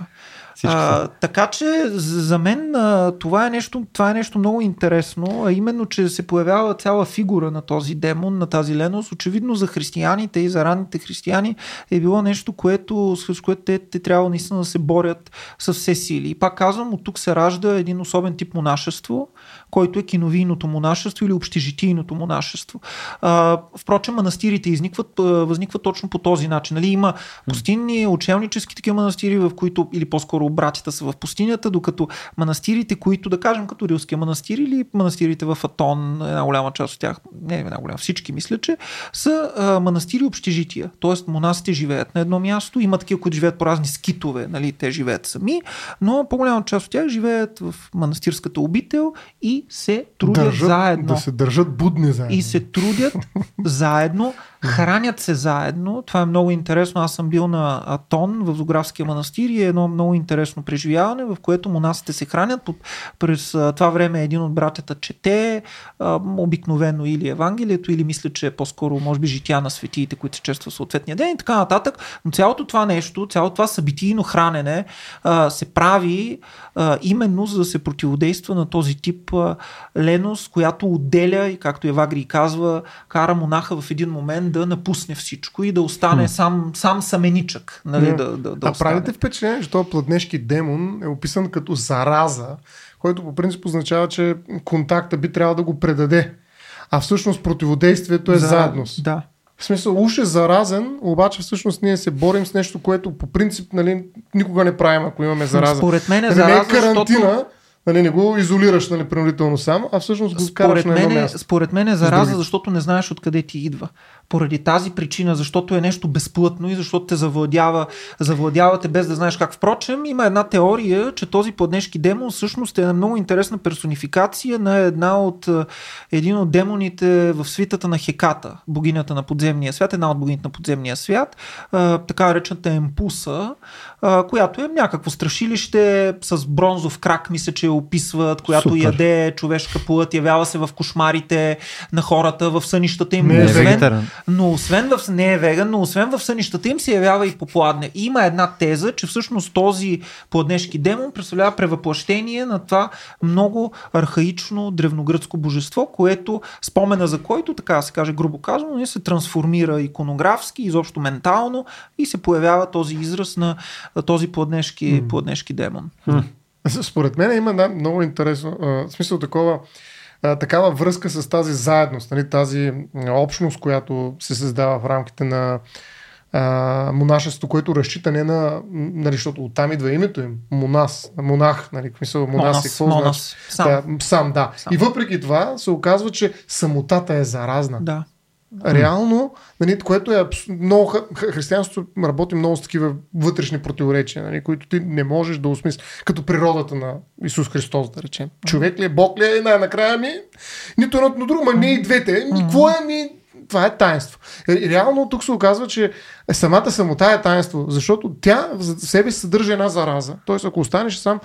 А, така че за мен а, това, е нещо, това е нещо много интересно, а именно, че се появява цяла фигура на този демон, на тази леност. Очевидно за християните и за ранните християни е било нещо, което, с което те, те трябва наистина да се борят с все сили. И пак казвам, от тук се ражда един особен тип монашество, който е киновийното монашество или общежитийното монашество. А, впрочем, манастирите изникват, възникват точно по този начин. Нали, има пустинни, учелнически такива манастири, в които, или по-скоро братята са в пустинята, докато манастирите, които, да кажем, като Рилския манастир или манастирите в Атон, една голяма част от тях, не една голяма, всички мисля, че са а, манастири общежития. Тоест, монасите живеят на едно място, има такива, които живеят по разни скитове, нали, те живеят сами, но по-голяма част от тях живеят в манастирската обител и се трудят държат, заедно. Да се държат будни заедно. И се трудят заедно, хранят се заедно. Това е много интересно. Аз съм бил на Атон в Зографския манастир и е едно много интересно преживяване, в което монасите се хранят. През това време един от братята чете обикновено или Евангелието, или мисля, че е по-скоро, може би, жития на светиите, които се чества съответния ден и така нататък. Но цялото това нещо, цялото това събитийно хранене се прави именно за да се противодейства на този тип леност, която отделя и както Евагри казва, кара монаха в един момент да напусне всичко и да остане сам, сам саменичък. Нали, да, да, да а правите впечатление, че този пладнешки демон е описан като зараза, който по принцип означава, че контакта би трябвало да го предаде. А всъщност противодействието е За... заедност. Да. В смисъл, уж е заразен, обаче всъщност ние се борим с нещо, което по принцип нали, никога не правим, ако имаме зараза. Според мен е нали, зараза, не е карантина, защото Нали, не го изолираш нали, принудително сам, а всъщност го според на едно мен, място. Според мен е зараза, защото не знаеш откъде ти идва. Поради тази причина, защото е нещо безплътно и защото те завладява, завладявате без да знаеш как. Впрочем, има една теория, че този поднешки демон всъщност е много интересна персонификация на една от, един от демоните в свитата на Хеката, богинята на подземния свят, една от богините на подземния свят, така речената Емпуса, която е някакво страшилище с бронзов крак, мисля, че описват, която Супер. яде човешка плът, явява се в кошмарите на хората, в сънищата им. Не е освен, но освен в, не е веган, но освен в сънищата им се явява и по пладне. И има една теза, че всъщност този пладнешки демон представлява превъплъщение на това много архаично древногръцко божество, което спомена за който, така да се каже грубо казано, се трансформира иконографски, изобщо ментално и се появява този израз на този пладнешки, mm. пладнешки демон. Mm. Според мен има да, много интересно, в смисъл такова, такава връзка с тази заедност, нали, тази общност, която се създава в рамките на а, монашеството, което разчита не на, нали, защото оттам идва името им, монас, монах, нали, мисъл, монас, монас, какво монас, значи? Сам. Да, сам, да. Сам. И въпреки това се оказва, че самотата е заразна. Да. Реално, нали, което е много, християнството работи много с такива вътрешни противоречия, нали, които ти не можеш да осмислиш, като природата на Исус Христос, да речем. Човек ли е, Бог ли е, най-накрая ми, нито едното, нито друго, ма не и двете. Какво е ми? Това е таинство. Реално тук се оказва, че самата самота е таинство, защото тя в себе си съдържа една зараза. Тоест, ако останеш сам,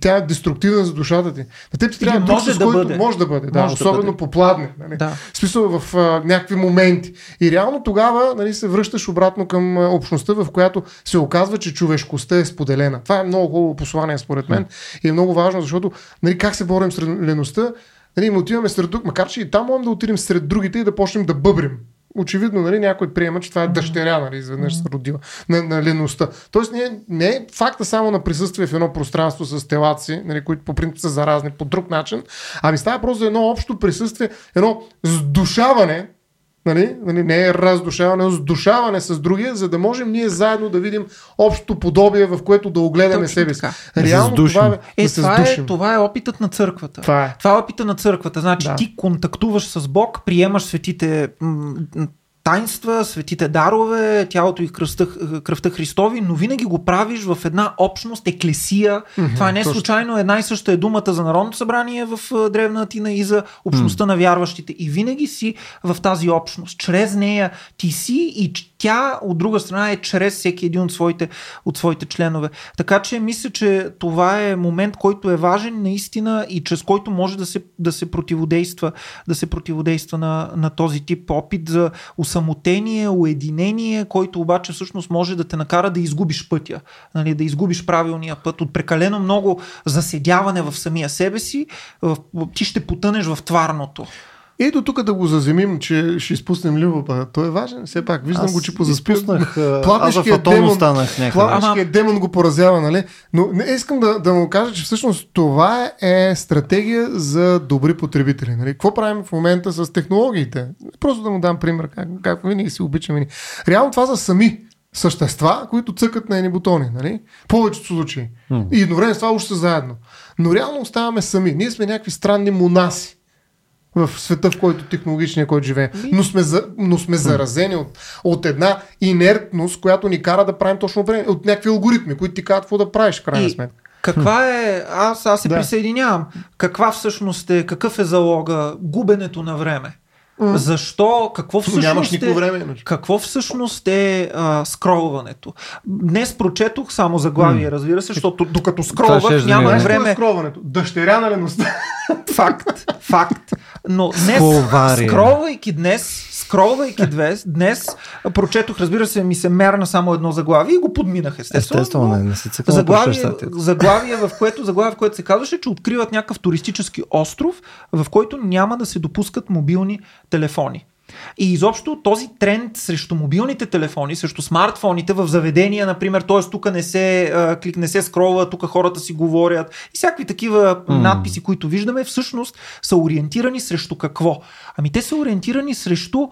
тя е деструктивна за душата ти. На теб ти трябва друг, с да който бъде. може да бъде. Да, Може да особено бъде. попладне. Нали? Да. В смисъл в а, някакви моменти. И реално тогава нали, се връщаш обратно към а, общността, в която се оказва, че човешкостта е споделена. Това е много хубаво послание, според мен. И е много важно, защото нали, как се борим с леността, нали, ми отиваме сред друг, макар че и там можем да отидем сред другите и да почнем да бъбрим. Очевидно, нали, някой приема, че това е дъщеря, нали, изведнъж се родила на, на леността. Тоест, не, не е факта само на присъствие в едно пространство с телаци, нали, които по принцип са заразни по друг начин, ами става просто едно общо присъствие, едно сдушаване, нали, нали, не е раздушаване, а сдушаване с другия, за да можем ние заедно да видим общото подобие, в което да огледаме Точно себе си. Да Реално това е, Е, да това, е, това е опитът на църквата. Това е. Това е опита на църквата. Значи Да. ти контактуваш с Бог, приемаш светите тайнства, светите дарове, тялото и кръвта, кръвта Христови, но винаги го правиш в една общност, еклесия. Това не е точно. случайно една и съща е думата за Народното събрание в Древна Атина и за общността на вярващите. И винаги си в тази общност. Чрез нея ти си и тя от друга страна е чрез всеки един от своите, от своите членове. Така че мисля, че това е момент, който е важен наистина и чрез който може да се, да се противодейства, да се противодейства на, на този тип опит за усамотение, уединение, който обаче всъщност може да те накара да изгубиш пътя, нали, да изгубиш правилния път от прекалено много заседяване в самия себе си, в, ти ще потънеш в тварното. Ето тук да го заземим, че ще изпуснем Любопа. Той е важен. Все пак, виждам Аз го, че в Пламешкият демон, някъде. пламешкият демон го поразява, нали? Но не искам да, да му кажа, че всъщност това е стратегия за добри потребители. Нали? Какво правим в момента с технологиите? Просто да му дам пример, как, как винаги си обичаме. Реално това са сами същества, които цъкат на едни бутони. Нали? В повечето случаи. И едновременно с това още са заедно. Но реално оставаме сами. Ние сме някакви странни монаси в света, в който технологичния, който живее. Но сме, за, но сме заразени от, от една инертност, която ни кара да правим точно време, от някакви алгоритми, които ти казват какво да правиш, в крайна сметка. Каква е, аз, аз се да. присъединявам, каква всъщност е, какъв е залога, губенето на време? Защо, какво всъщност Нямаш е, време, какво всъщност е а, скролването? Днес прочетох само заглавие, разбира се, защото докато скролвах да е. Какво е време. скроването? Дъщеря на леността. Факт, факт. Но днес, скролвайки днес, скролвайки днес, днес прочетох, разбира се, ми се мерна само едно заглавие и го подминах естествено. Естествено, но- не, не се цъкам заглавие, заглавие, в което, заглавие, в което се казваше, че откриват някакъв туристически остров, в който няма да се допускат мобилни телефони. И изобщо този тренд срещу мобилните телефони, срещу смартфоните в заведения, например, т.е. тук не се, клик не се скролва, тук хората си говорят и всякакви такива mm. надписи, които виждаме, всъщност са ориентирани срещу какво? Ами те са ориентирани срещу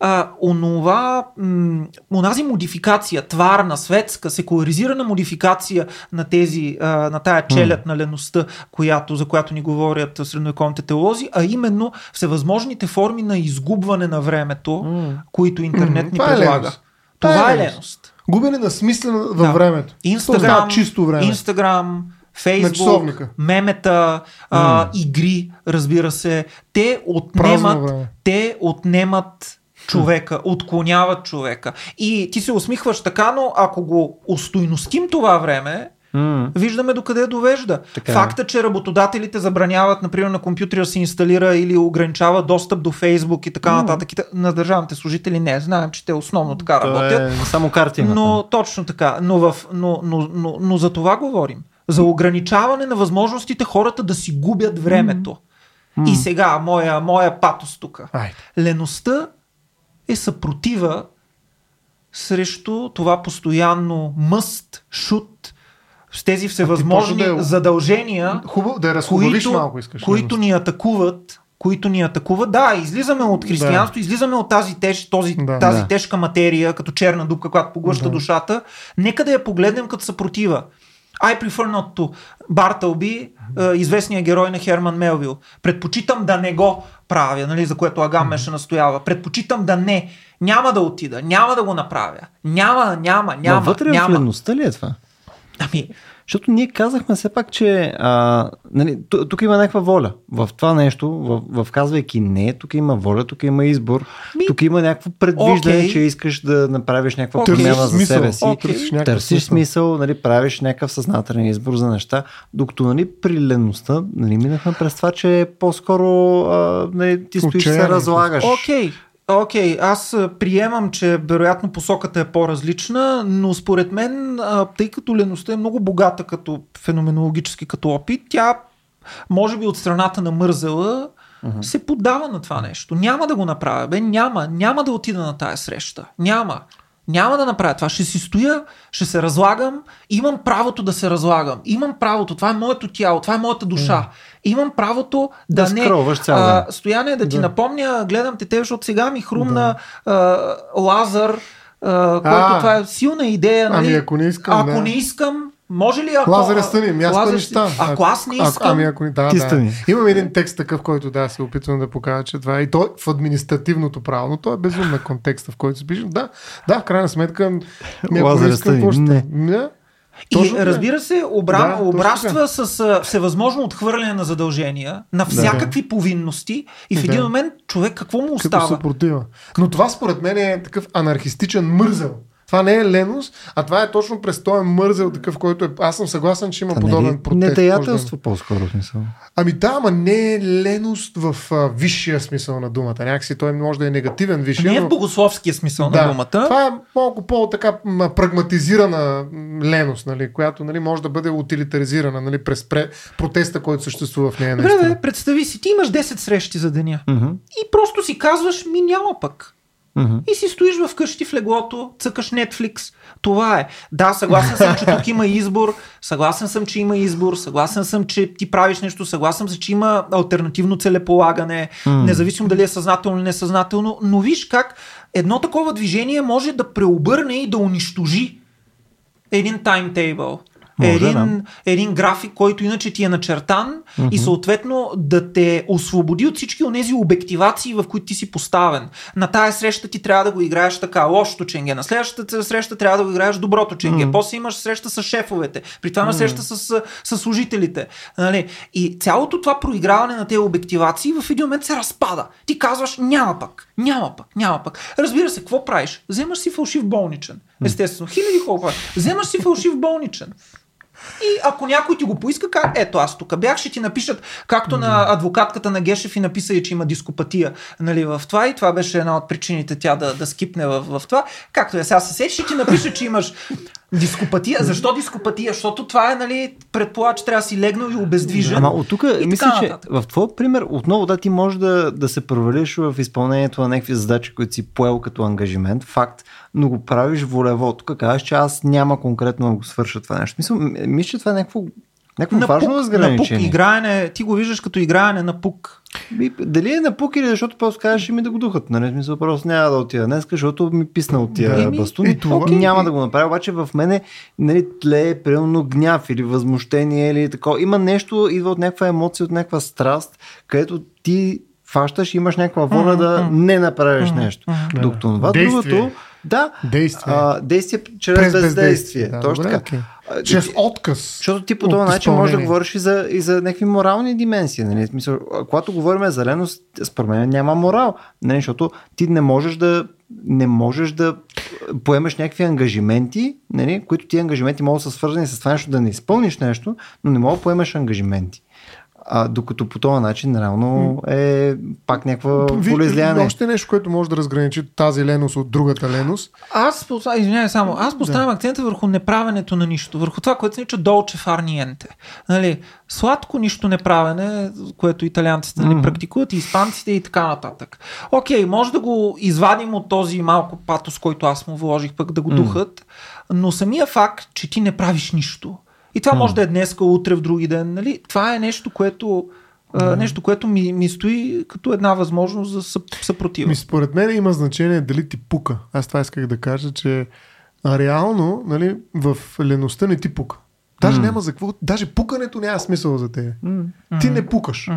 а, онова, м, онази модификация, тварна, светска, секуларизирана модификация на тези, а, на тая челят на леността, която, за която ни говорят средновековните теолози, а именно всевъзможните форми на изгубване на времето, които интернет Мгм, ни това е предлага. Това, Това е е леност. Губене на смисъл във Да. времето. То Инстаграм, чисто време. Инстаграм, Фейсбук, мемета, а, игри, разбира се, те отнемат, те отнемат човека, отклоняват човека. И ти се усмихваш така, но ако го устойностим това време, М. виждаме докъде довежда. Така е. Факта, че работодателите забраняват, например, на компютъра да се инсталира или ограничава достъп до Фейсбук и така нататък, и та- на държавните служители не. Знаем, че те основно така То работят. е само карти има Но точно така. Но, в, но, но, но, но за това говорим. За ограничаване на възможностите хората да си губят времето. И сега, моя, моя патос тук. Леността е съпротива срещу това постоянно мъст, шут, с тези всевъзможни да е- задължения, Хубаво да разхубавиш които, малко, искаш. които ни атакуват, които ни атакуват. Да, излизаме от християнство, да. излизаме от тази, теж, този, Да. тази Да. тежка материя, като черна дупка, която поглъща Да. душата. Нека да я погледнем като съпротива. I prefer not to. Бартълби, е, известният герой на Херман Мелвил. Предпочитам да не го правя, нали, за което Агам ме ще настоява. Предпочитам да не. Няма да отида, няма да го направя. Няма, няма, няма. Но вътре няма. в ли е това? Ами, Защото ние казахме все пак, че а, нали, ту- тук има някаква воля. В това нещо, в, в казвайки не, тук има воля, тук има избор, Ми- тук има някакво предвиждане, Окей. че искаш да направиш някаква Окей. промяна за смисъл. себе си. Окей. Търсиш Търсиш смисъл, нали, правиш някакъв съзнателен избор за неща, докато нали, при леността нали, минахме през това, че по-скоро а, нали, ти стоиш и се разлагаш. Окей, окей, аз приемам, че вероятно посоката е по-различна, но според мен, тъй като леността е много богата като феноменологически като опит, тя може би от страната на мързела се поддава на това нещо. Няма да го направя, бе, няма, няма да отида на тая среща. Няма. Няма да направя това. Ще си стоя, ще се разлагам. Имам правото да се разлагам. Имам правото. Това е моето тяло, това е моята душа. Имам правото да, Да не. ден. Стояне, да ти Да. напомня, гледам те, защото сега ми хрумна а, Лазар, а, който А. това е силна идея. Нали? Ами, ако не искам, Ако да. не искам, може ли ако... Лазаре стани, ами аз Лазар стани ще- ще Ако аз не Ако- искам... Ами ако да, Ти да. стани. Имам един текст такъв, който да, се опитвам да покажа, че това е и той в административното право, но той е безумна контекста, в който се пише. Да, да, в крайна сметка, ми, ако Лазаре не искам, стани. какво ще? Не. И Точно така. разбира се, обра... Да, да, обраства с всевъзможно отхвърляне на задължения, на всякакви повинности и в един Да. момент човек какво му Като остава? съпротива. Но това според мен е такъв анархистичен мързел. Това не е леност, а това е точно през този мързел, такъв, който е... Аз съм съгласен, че има Та, подобен нали, протест. може да по-скоро смисъл. Ами да, ама не е леност в а, висшия смисъл на думата. Някакси той може да е негативен висшия, Не е в богословския смисъл да, на думата. Това е малко по-така прагматизирана леност, нали, която нали, може да бъде утилитаризирана нали, през пре... протеста, който съществува в нея. Добре, бе, представи си, ти имаш 10 срещи за деня. Мгм, И просто си казваш, ми няма пък. Мгм. И си стоиш вкъщи в леглото, цъкаш Netflix. Това е. Да, съгласен съм, че тук има избор. Съгласен съм, че има избор. Съгласен съм, че ти правиш нещо. Съгласен съм, че има альтернативно целеполагане. М. Независимо дали е съзнателно или несъзнателно. Но виж как едно такова движение може да преобърне и да унищожи един таймтейбъл. Може, Един, един график, който иначе ти е начертан и съответно да те освободи от всички от тези обективации, в които ти си поставен. На тая среща ти трябва да го играеш така, лошото ченге. На следващата среща трябва да го играеш доброто ченге. Мгм. После имаш среща с шефовете. При това имаш среща с, с служителите. Нали? И цялото това проиграване на тези обективации в един момент се разпада. Ти казваш, няма пък, няма пък, няма пък. Разбира се, какво правиш? Вземаш си фалшив болничен. Естествено, хиляди хора. Вземаш си фалшив болничен. И ако някой ти го поиска, как ето аз тук бях, ще ти напишат, както на адвокатката на Гешев и написали, че има дископатия нали, в това и това беше една от причините тя да, да скипне в, в това. Както е сега се сетиш, ще ти напише, че имаш дископатия. Защо дископатия? Защото това е, нали, предполага, че трябва да си легнал и обездвижен. Ама от тук, мисля, че в твой пример отново да ти може да, да се провалиш в изпълнението на някакви задачи, които си поел като ангажимент, факт, но го правиш волево. Тук казваш, че аз няма конкретно да го свърша това нещо. Мисля, мисля, че това е някакво, някакво на важно пук, на пук, разграничение. играене, ти го виждаш като играене на пук. Би- Дали е на пук или защото просто кажеш ми да го духат. Нали? Смисъл, просто няма да отида днес, защото ми писна от тия Да. да, бастуни. И това- Окей, няма да го направя, обаче в мене нали, тлее примерно гняв или възмущение или такова. Има нещо, идва от някаква емоция, от някаква страст, където ти фащаш и имаш някаква воля да не направиш нещо. Докато това Действие. другото, да, Действие. а, действие чрез През бездействие. Да, Точно добре, така. окей. Чрез отказ. защото ти по този начин можеш да говориш и за, и за някакви морални дименсии. Нали? Смисъл, когато говорим за леност, според мен няма морал. Нали? Защото ти не можеш да не можеш да поемеш някакви ангажименти, нали? които ти ангажименти могат да са свързани с това нещо да не изпълниш нещо, но не мога да поемеш ангажименти. А, докато по този начин реално е пак някаква волеизлияние. Още нещо, което може да разграничи тази леност от другата леност. Аз, извинявай само, аз поставям да. акцента върху неправенето на нищо, върху това, което се нарича долче фарниенте. Нали, сладко нищо неправене, което италианците нали, Мгм. практикуват, и испанците и така нататък. Окей, може да го извадим от този малко патос, който аз му вложих, пък да го Мгм. духат, но самия факт, че ти не правиш нищо, и това може да е днеска, утре, в други ден, нали, това е нещо, което а, нещо, което ми, ми стои като една възможност за съп- съпротива. Ми, според мен има значение дали ти пука. Аз това исках да кажа, че реално нали, в леността не ти пука. Даже няма за какво. Даже пукането няма смисъл за теб. Ти не пукаш.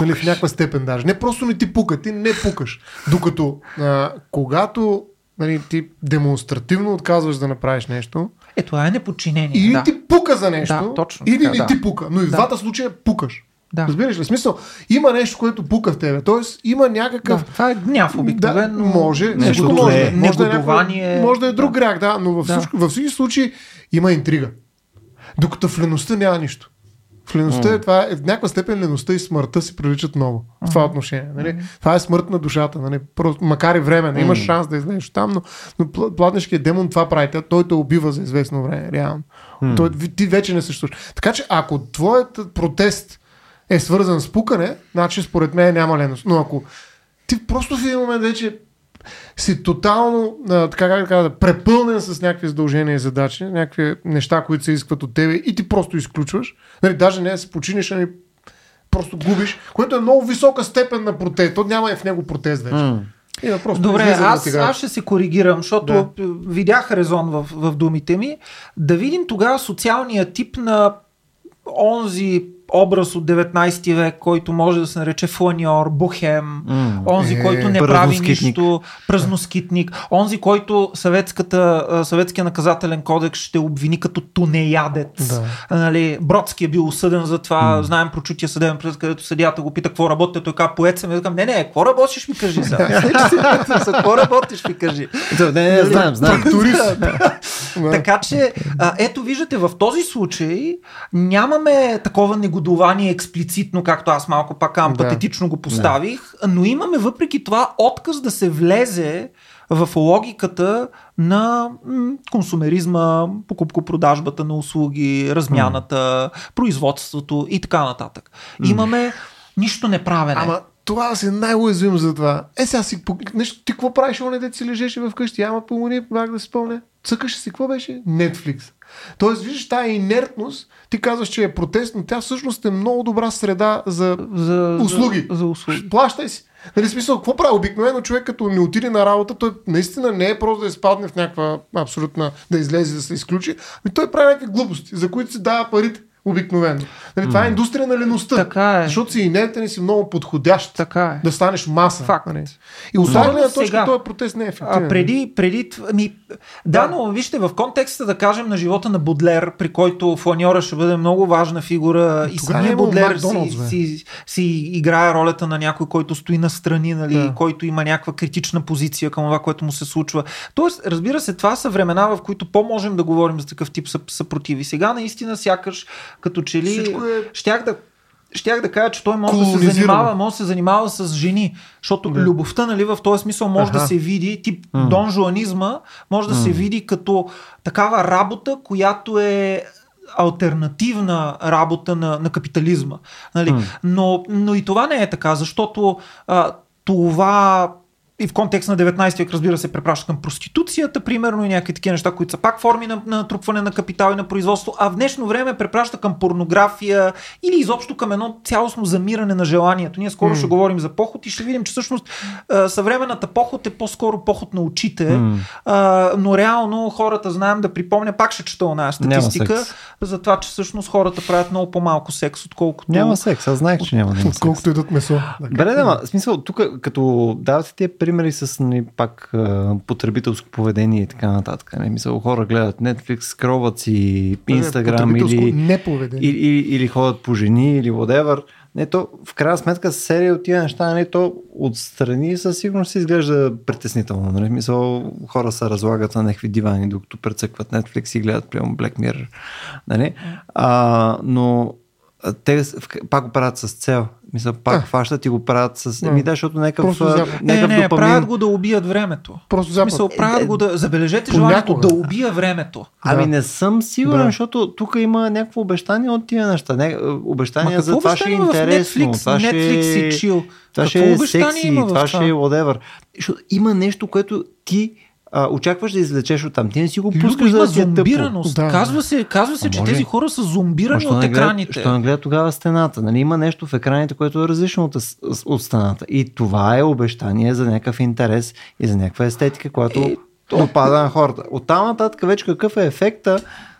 Нали, в някаква степен даже. Не просто не ти пука, ти не пукаш. Докато а, когато нали, ти демонстративно отказваш да направиш нещо, Е, това е неподчинение. или да. ти пука за нещо, Да, точно или така, не да. ти пука. Но и в Да. двата случая пукаш. Да. Разбираш ли? Смисъл, има нещо, което пука в тебе. Тоест, има някакъв. Да, това е гняв обикновено. Да, може, нещо нещо зле. може. Може да, е някакво- може да е друг грях, да, но във, Да. всичко, във всички случаи има интрига. Докато в леността няма нищо. В леността е това, е, в някаква степен леността и смъртта си приличат много в това отношение. Нали? Това е смърт на душата, нали? Просто, макар и време, не имаш шанс да излезеш там, но, но пл- пладнешкият демон това прави. Той те убива за известно време, реално. Той, ви- ти вече не съществуваш. Така че ако твоят протест е свързан с пукане, значи според мен няма леност. Но ако ти просто в един момент вече си тотално, а, така как да кажа, препълнен с някакви задължения и задачи, някакви неща, които се искат от тебе и ти просто изключваш. Нали, даже не да се починиш, ами просто губиш, което е много висока степен на протест. То няма и в него протест вече. М. И да просто Добре, да аз, аз ще се коригирам, защото Да. видях резон в, в думите ми. Да видим тогава социалния тип на онзи образ от 19 век, който може да се нарече фланьор, бухем, онзи, Е, който не прави нищо, празноскитник, онзи, който съветската, съветския наказателен кодекс ще обвини като тунеядец. Да. Нали, Бродски е бил осъден за това, знаем прочутия съдебен процес, където съдията го пита какво работи, той казва поет съм, и казвам, не, не, какво работиш ми кажи сега. Какво работиш ми кажи. Да, Не, не, знаем, знаем. Турист. Да. Така че, ето виждате, в този случай нямаме такова негодование експлицитно, както аз малко пак Да. патетично го поставих, но имаме въпреки това отказ да се влезе в логиката на м, консумеризма, покупко-продажбата на услуги, размяната, производството и така нататък. Имаме нищо неправене. Ама това си най-уязвим за това. Е, сега си нещо, ти какво правиш, оне дете си лежеше вкъщи, ама помогни, пак да си спомня. Цъкаш си, какво беше? Netflix. Тоест, виждаш тази инертност, ти казваш, че е протест, но тя всъщност е много добра среда за за, услуги. За, за услуги. Плащай си. Нали, смисъл, какво прави? Обикновено човек, като не отиде на работа, той наистина не е просто да изпадне в някаква абсолютна, да излезе, да се изключи, ами той прави някакви глупости, за които си дава парите. Обикновено. Нали, това е индустрия на леността. Така е. Защото си инертен и си много подходящ Така е. да станеш маса. Факт. Нали? И гледна точка този протест не е ефективен. А, преди, преди, тв- ми, да, Да. но вижте, в контекста да кажем на живота на Бодлер, при който фланьора ще бъде много важна фигура и Тогава самия е Бодлер си, си, си играе ролята на някой, който стои настрани, нали, Да. който има някаква критична позиция към това, което му се случва. Тоест, разбира се, това са времена, в които по-можем да говорим за такъв тип съп- съпротиви. Сега наистина сякаш като че ли Всичко е- щях да Щях да кажа, че той може да се занимава, може да се занимава с жени, защото Да. любовта, нали, в този смисъл може Аха. да се види, тип донжуанизма, може да се види като такава работа, която е альтернативна работа на, на капитализма. Нали? Но, но и това не е така, защото а, това и в контекст на 19 век, разбира се, препраща към проституцията, примерно, и някакви такива неща, които са пак форми на, на натрупване на капитал и на производство, а в днешно време препраща към порнография или изобщо към едно цялостно замиране на желанието. Ние скоро М. ще говорим за поход и ще видим, че всъщност съвременната поход е по-скоро поход на очите, а, но реално хората, знаем да припомня, пак ще чета оная Няма статистика, за това, че всъщност хората правят много по-малко секс, отколкото... Няма секс, аз знаех, че няма да има секс. Отколкото идат месо. Да, Бре, да, ма, смисъл, тук като давате тия примери с нали, пак потребителско поведение и така нататък. Не, мисъл, хора гледат Netflix, скроват си Instagram или, неповедение. или, или, или ходят по жени или whatever. Не, то в крайна сметка серия от тия неща, нали, то отстрани със сигурност изглежда притеснително. Нали? Мисъл, хора се разлагат на някакви дивани, докато прецъкват Netflix и гледат прямо Black Mirror. Нали? А, но те пак го правят с цел. Мисля, пак А. хващат и го правят с... Да. Еми да, защото някакъв, Просто запад. Не, не, допамин... правят го да убият времето. Просто запад. смисъл, правят Е, го да... Забележете понякога. желанието да убия времето. Ами Да. не съм сигурен, Да. защото тук има някакво обещание от тия неща. Не, обещания Ма за това ще е обещание в интересно. Netflix? това ще Netflix и chill. Това Какво ще е обещание секси, това това? ще е whatever. Защото има нещо, което ти а, очакваш да извлечеш от там. Ти не си го пускаш има да ти е тъпо. Да, казва се, казва се А че може. тези хора са зомбирани от не гледат- екраните. Що не гледа тогава стената? Нали? Има нещо в екраните, което е различно от, от стената. И това е обещание за някакъв интерес и за някаква естетика, която Е, допада на хората. От там нататък вече какъв е ефекта,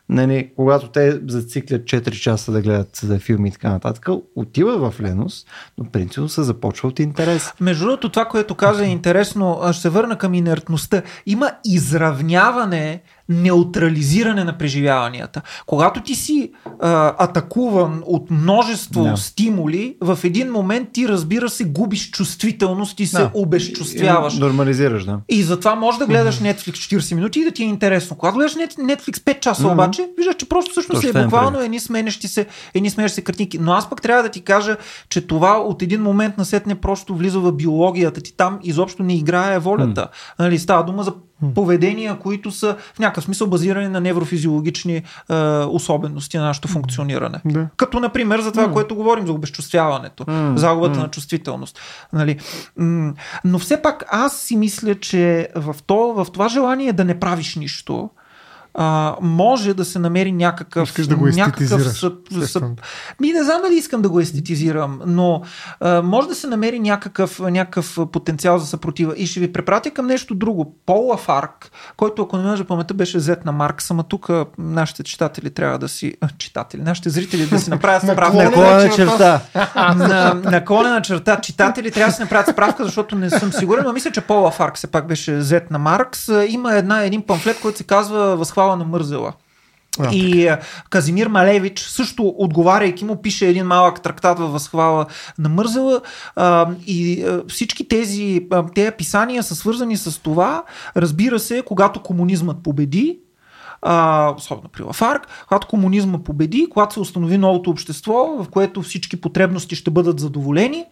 нали, когато те зациклят 4 часа да гледат за филми и така нататък, отива в леност, но принципно се започва от интерес. Между другото, това, което каза е интересно, ще се върна към инертността. Има изравняване, неутрализиране на преживяванията. Когато ти си а, атакуван от множество Да. стимули, в един момент ти, разбира се, губиш чувствителност и се Да. обезчувствяваш. И Нормализираш, да. И затова можеш да гледаш Netflix 40 минути и да ти е интересно. Когато гледаш Net- Netflix 5 часа Мгм. обаче, виждаш, че просто всъщност Точно е буквално едни сменещи се, едни сменещи се картинки. Но аз пък трябва да ти кажа, че това от един момент насетне просто влиза в биологията ти. Там изобщо не играе волята. Нали, става дума за поведения, които са в някакъв смисъл базирани на неврофизиологични е, особености на нашето функциониране. Да. Като, например, за това, което говорим за обезчувствяването, М, загубата м. на чувствителност. Нали? Но все пак аз си мисля, че в, то, в това желание да не правиш нищо, а, може да се намери някакъв. Искаш да го някакъв естетизираш, съп, съп, ми не знам дали искам да го естетизирам, но а, може да се намери някакъв, някакъв потенциал за съпротива. И ще ви препратя към нещо друго. Пол Лафарк, който, ако не ме паметта, беше зет на Маркс, ама тук нашите читатели трябва да си... А, читатели, нашите зрители да си направят справка. Наклонена черта. на, наклонена черта читатели трябва да си направят справка, защото не съм сигурен, но мисля, че Пол Лафарк все пак беше зет на Маркс. Има една, един памфлет, който се казва Възхвала на Мързела. А, и а, Казимир Малевич също отговаряйки му пише един малък трактат във възхвала на Мързела а, и а, всички тези а, тези писания са свързани с това, разбира се, когато комунизмът победи, а, особено при Лафарк, когато комунизма победи, когато се установи новото общество, в което всички потребности ще бъдат задоволени,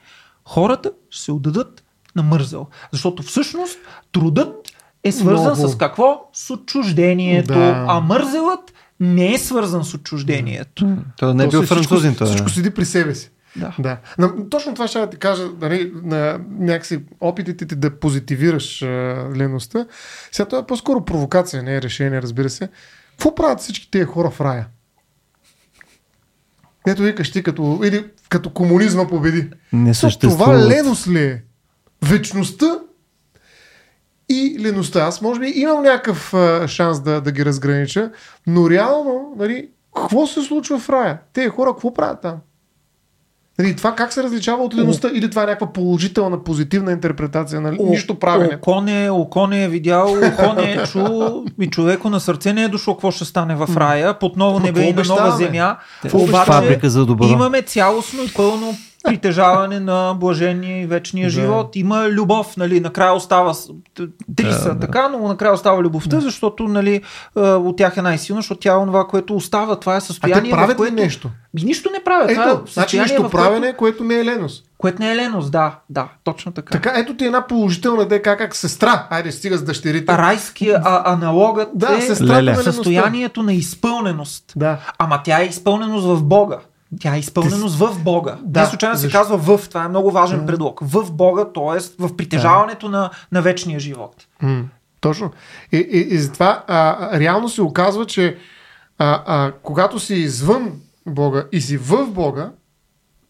хората ще се отдадат на мързел. Защото всъщност трудът е свързан Много. с какво? С отчуждението. Да. А мързелът не е свързан с отчуждението. Той не е бил французин. Всичко, всичко седи при себе си. Да. Да. Но, точно това ще ти кажа, нали, на някакси опитите ти да позитивираш а, леността. Сега това е по-скоро провокация, не е решение, разбира се. Какво правят всички тези хора в рая? Ето викаш ти, като, или като комунизма победи. Не съществува. Това леност ли е? Вечността и леността. Аз може би имам някакъв а, шанс да, да ги разгранича, но реално, нали, какво се случва в рая? Те хора какво правят там? Нали, това как се различава от леността? Или това е някаква положителна, позитивна интерпретация на нищо правене? Око не, око не е видял, око не е чул и човеко на сърце не е дошло какво ще стане в рая, под ново небе и на нова земя. Обаче Фабрика за добро. имаме цялостно и пълно притежаване на блажения и вечния Да. живот. Има любов, нали, накрая остава, три Да, са да. така, но накрая остава любовта, защото нали, а, от тях е най-силна, защото тя е това, което остава. Това е А състояние, те правят в което... ли нещо? Нищо не правят. това е Ето, значи нищо в което- правене, което не е леност. Което не е леност, да, да, точно така. Така, ето ти една положителна идея, как, сестра. Айде, стига с дъщерите. Райския а, аналогът Да, е сестрата Леле. на състоянието на изпълненост. Да. Ама тя е изпълненост в Бога. Тя е изпълненост в Бога. Да, Не случайно се защо? казва в. Това е много важен предлог. В Бога, т.е. в притежаването на, на вечния живот. М, точно. И, и, и затова а, реално се оказва, че а, а, когато си извън Бога и си в Бога,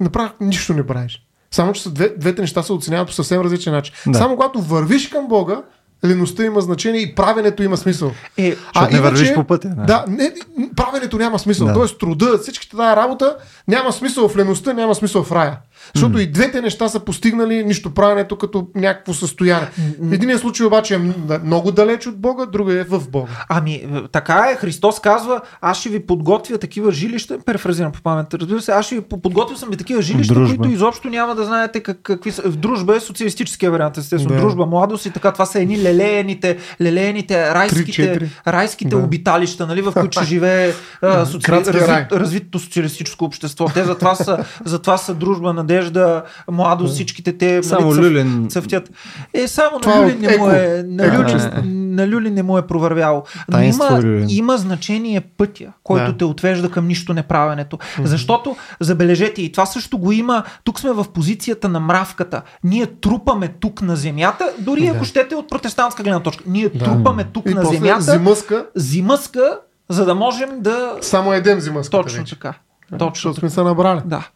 направо нищо не правиш. Само, че са две, двете неща се оценяват по съвсем различен начин. Да. Само когато вървиш към Бога, леността има значение и правенето има смисъл. Е, Защото не вървиш по пътя, да. Да, не, правенето няма смисъл. Да. Тоест труда, всичките тази работа няма смисъл в леността, няма смисъл в рая. Защото и двете неща са постигнали нищо правенето като някакво състояние. В единия случай обаче е много далеч от Бога, другия е в Бога. Ами, е, така е. Христос казва, аз ще ви подготвя такива жилища, перефразирам по памет, разбира се, аз ще ви по- подготвил съм ви такива жилища, Дружба. които изобщо няма да знаете как, какви са. В дружба е социалистическия вариант, естествено. Да. Дружба, младост и така. Това са едни лелеяните, лелеяните райските, четири. райските Да. обиталища, нали, в които ще живее а, соци... Развит, развитото социалистическо общество. Те затова са, затова са дружба, надежда, младост, всичките те Само цъф- Люлин. цъфтят. Е, само Това на е Люлин не му еко. е, на Еко Люлин, на Люлин не му е провървяло. Но Таинство има, има значение пътя, който Да. те отвежда към нищо неправенето. Защото, забележете, и това също го има, тук сме в позицията на мравката. Ние трупаме тук на земята, дори ако щете от протестантска гледна точка. Ние трупаме тук И на земята, зимъска, зимъска, за да можем да... само едем зимъска. Точно така. Точно Защото сме се набрали. Да.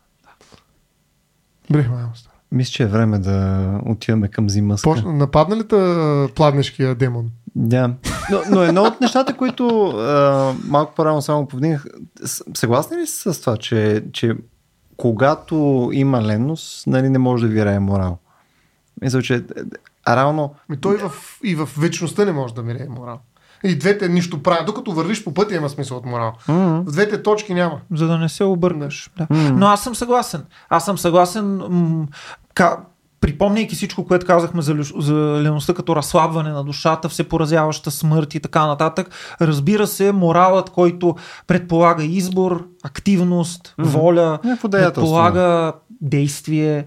Бре, мамо стара. Мисля, че е време да отиваме към зимъска. Почна, нападна ли та пладнешкия демон? Да. Но, но едно от нещата, които а, малко по-рано само повдигнах, съгласни ли сте с това, че, че когато има ленност, нали, не може да вирае морал? Мисля, че а реално Ми той и в, и в вечността не може да мирее морал. И двете нищо правят. Докато вървиш по пътя има смисъл от морал. м- В двете точки няма. за да не се обърнеш. Да. Но аз съм съгласен. Аз съм съгласен. М- ка, припомняйки всичко, което казахме за, за леността като разслабване на душата, всепоразяваща смърт и така нататък, разбира се, моралът, който предполага избор, активност, воля, Някакво деятелство, предполага действие,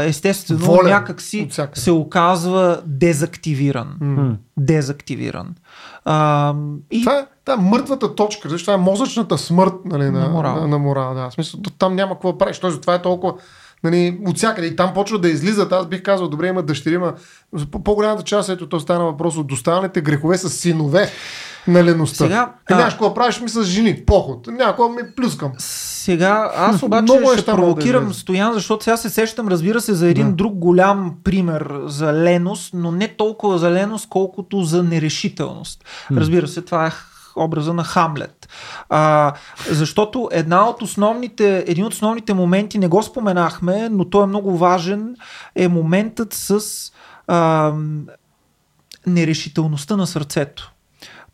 естествено, Воля някакси се оказва дезактивиран. м- Дезактивиран. А, и Това е, това е мъртвата точка, защото това е мозъчната смърт нали, на, На морала. На, на морала. Да. В смисъл, там няма какво да правиш. Той затова е толкова нали, от всякъде. И там почва да излизат. Аз бих казал, добре, има дъщери, има по-голямата част, ето то стана въпрос от достаналите грехове с синове на леността. Сега, Е, а- нямаш какво да правиш ми с жени, поход. Някой ми плюскам. Сега, аз обаче Много ще могат да провокирам излезат. Стоян, защото сега се сещам, разбира се, за един Да. друг голям пример за леност, но не толкова за леност, колкото за нерешителност. Разбира се, това е образа на Хамлет. А, защото една от основните, един от основните моменти, не го споменахме, но той е много важен, е моментът с а, нерешителността на сърцето.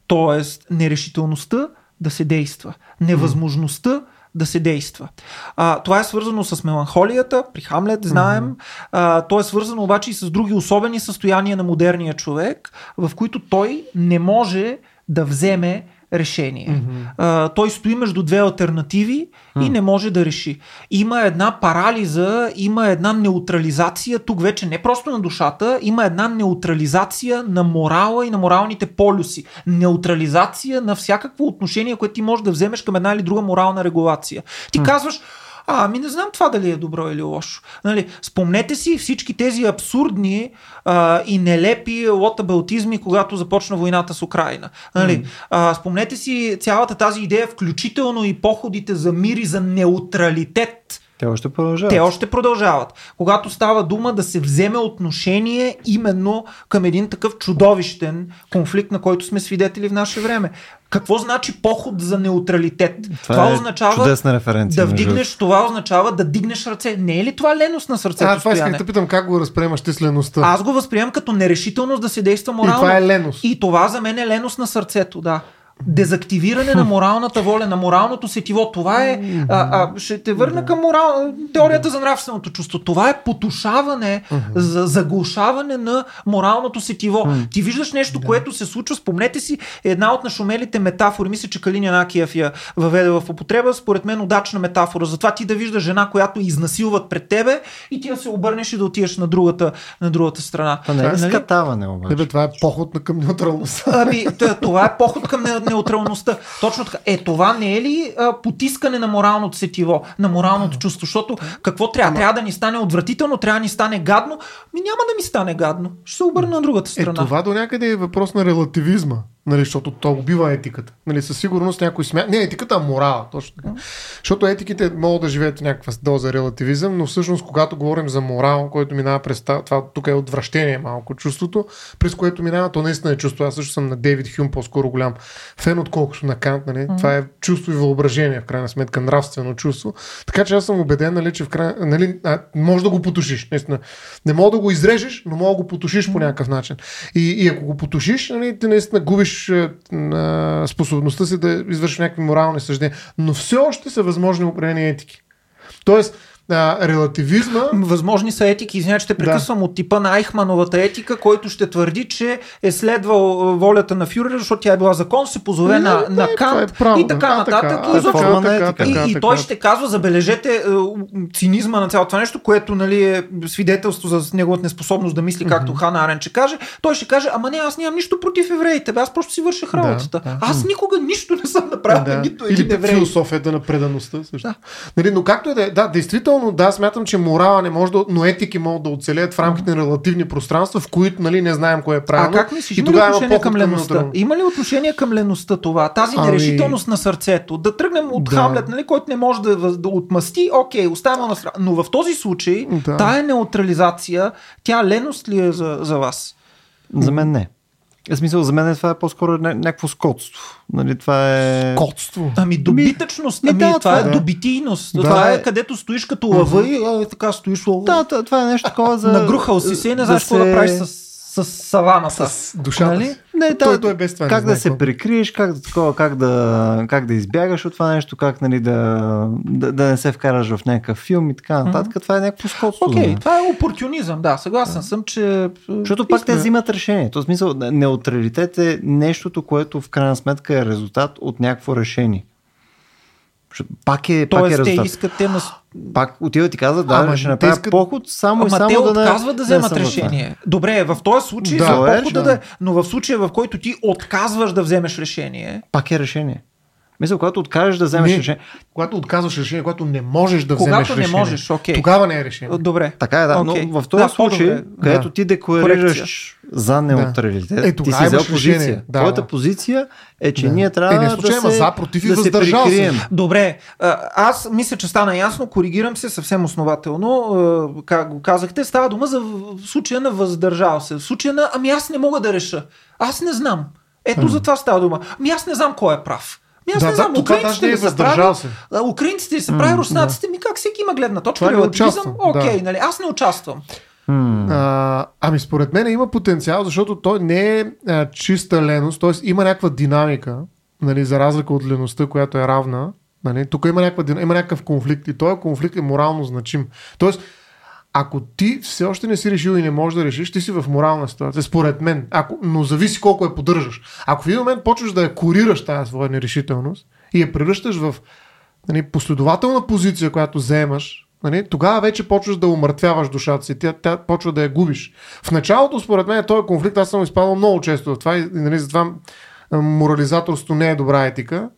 Тоест, нерешителността да се действа. Невъзможността да се действа. А, това е свързано с меланхолията, при Хамлет знаем. А, то е свързано обаче и с други особени състояния на модерния човек, в които той не може да вземе решение. А, той стои между две альтернативи и не може да реши. Има една парализа, има една неутрализация, тук вече не просто на душата, има една неутрализация на морала и на моралните полюси. Неутрализация на всякакво отношение, което ти можеш да вземеш към една или друга морална регулация. Ти казваш, а, ами не знам това дали е добро или лошо. Нали, спомнете си всички тези абсурдни а, и нелепи лотабелтизми, когато започна войната с Украина. Нали, а, спомнете си цялата тази идея, включително и походите за мир и за неутралитет. Те още продължават. Те още продължават. Когато става дума да се вземе отношение именно към един такъв чудовищен конфликт, на който сме свидетели в наше време. Какво значи поход за неутралитет? Това, е означава чудесна референция. да вдигнеш, това означава да дигнеш ръце. Не е ли това леност на сърцето? А, това исках Стояне? да питам как го разприемаш ти с леността. Аз го възприемам като нерешителност да се действа и морално. това е леност. И това за мен е леност на сърцето, да. Дезактивиране на моралната воля, на моралното сетиво. Това е. А, а, ще те върна към морал, теорията за нравственото чувство. Това е потушаване, за, заглушаване на моралното сетиво. Ти виждаш нещо, което се случва. Спомнете си една от нашумелите метафори. Мисля, че Калиня Накиев я въведе в употреба. Според мен удачна метафора. Затова ти да виждаш жена, която изнасилват пред тебе и ти да се обърнеш и да отидеш на другата, на другата страна. Това не е Нали? скатаване Не, обаче. бе, това е поход на към неутралността. Ами, това е поход към неутралността. Точно така. Е, това не е ли а, потискане на моралното сетиво, на моралното чувство? Защото какво трябва? Трябва да ни стане отвратително, трябва да ни стане гадно. Ми няма да ми стане гадно. Ще се обърна на другата Е, страна. това до някъде е въпрос на релативизма, нали, защото то убива етиката. Нали, със сигурност някой смя... Не етиката, а морала, точно така. Защото етиките могат да живеят в някаква доза релативизъм, но всъщност когато говорим за морал, който минава през това, тук е отвращение малко чувството, през което минава, то наистина е чувство. Аз също съм на Дейвид Хюм по-скоро голям фен, отколкото на Кант. Нали? Mm-hmm. Това е чувство и въображение, в крайна сметка, нравствено чувство. Така че аз съм убеден, нали, че в край... нали, а, може да го потушиш. Наистина. Не мога да го изрежеш, но мога да го потушиш по някакъв начин. И, и ако го потушиш, нали, ти наистина губиш е, а, способността си да извършиш някакви морални съждения. Но все още са възможни определени етики. Тоест, а, релативизма. Възможни са етики, извиня, че те прекъсвам от типа на Айхмановата етика, който ще твърди, че е следвал волята на фюрера, защото тя е била закон, се позове Не, на, не, на е Кант право, и така да. А, нататък. така, и а, на така, етика. И, така, и така. той ще казва, забележете е, цинизма на цялото това нещо, което нали, е свидетелство за неговата неспособност да мисли, както Хана Арен ще каже. Той ще каже, ама не, аз нямам нищо против евреите, бе, аз просто си върших работата. да. Аз никога нищо не съм направил, Да. нито Или един пък еврей. философията на предаността също. Да. Нали, но както и да е, да, действително Действително, да, смятам, че морала не може да, но етики могат да оцелят в рамките на релативни пространства, в които нали, не знаем кое е А правилно. как мислиш, и има ли отношение към леността? неутрално. Има ли отношение към леността това? Тази Ами- нерешителност на сърцето. Да тръгнем от Да. Хамлет, нали, който не може да, да отмъсти, окей, оставяме на страна. Но в този случай, Да. тая неутрализация, тя леност ли е за, за вас? За мен не. В смисъл, за мен това е по-скоро ня- някакво скотство. Нали, това е... Котство. Ами добитъчност, ми ами, да, това, това е да. добитийност. Да. Това е където стоиш като лъва и е, така стоиш Да, това- това е нещо такова за... нагрухал си се и не знаеш какво да правиш с, с саваната. С душата Нали? си. Не, той, да, той без това не как знае да се прикриеш, как да, такова, как да, как да избягаш от това нещо, как нали, да, да, да не се вкараш в някакъв филм и така нататък. Това е някакво скотство. Окей, мен. това е опортунизъм, да, съгласен съм, че... Защото пак те взимат решение. То смисъл, неутралитет е нещото, което в крайна сметка е резултат от някакво решение. Защото Пак е, пак е Тоест, те резултат. искат те на... Пак отиват и казват, да, Ама ще направя искат- поход само и Ама само те да не... отказват да не вземат в това. решение. Добре, в този случай Да. за е похода решение. да, но в случая в който ти отказваш да вземеш решение, Пак е решение. Мисля, когато откажеш да вземеш Не, решение. Когато отказваш решение, когато не можеш да Когато вземеш не решение. можеш, окей. Тогава не е решение. добре. Така е, да. Окей. Но в този Да, случай, по-добре. където Да. ти декларираш Корекция. за неутралитет, Е, ти си взел позиция. Да, Твоята да. позиция е, че Да. ние трябва Е, не да случай, се, ама за, против и да се въздържал се. Добре, аз мисля, че стана ясно, коригирам се съвсем основателно. Как го казахте, става дума за случая на въздържал се. В случая на, ами аз не мога да реша. Аз не знам. Ето за това става дума. Ами аз не знам кой е прав. Ами аз Да, не да, знам, даже украинците не е ли са прави, се. украинците ли са прави, руснаците, ми как всеки има гледна точка, Това релативизъм, окей, да. нали, аз не участвам. М. А, ами според мен има потенциал, защото той не е а, чиста леност, т.е. има някаква динамика, нали, за разлика от леността, която е равна. Нали, тук има, някаква, има някакъв конфликт и този конфликт е морално значим. Тоест, ако ти все още не си решил и не можеш да решиш, ти си в морална ситуация, според мен. Ако, но зависи колко я поддържаш. Ако в един момент почваш да я корираш тази своя нерешителност и я превръщаш в нали, последователна позиция, която заемаш, нали, тогава вече почваш да умъртвяваш душата си. Тя, тя почва да я губиш. В началото, според мен, този конфликт аз съм изпадал много често в това и нали, затова морализаторството не е добра етика.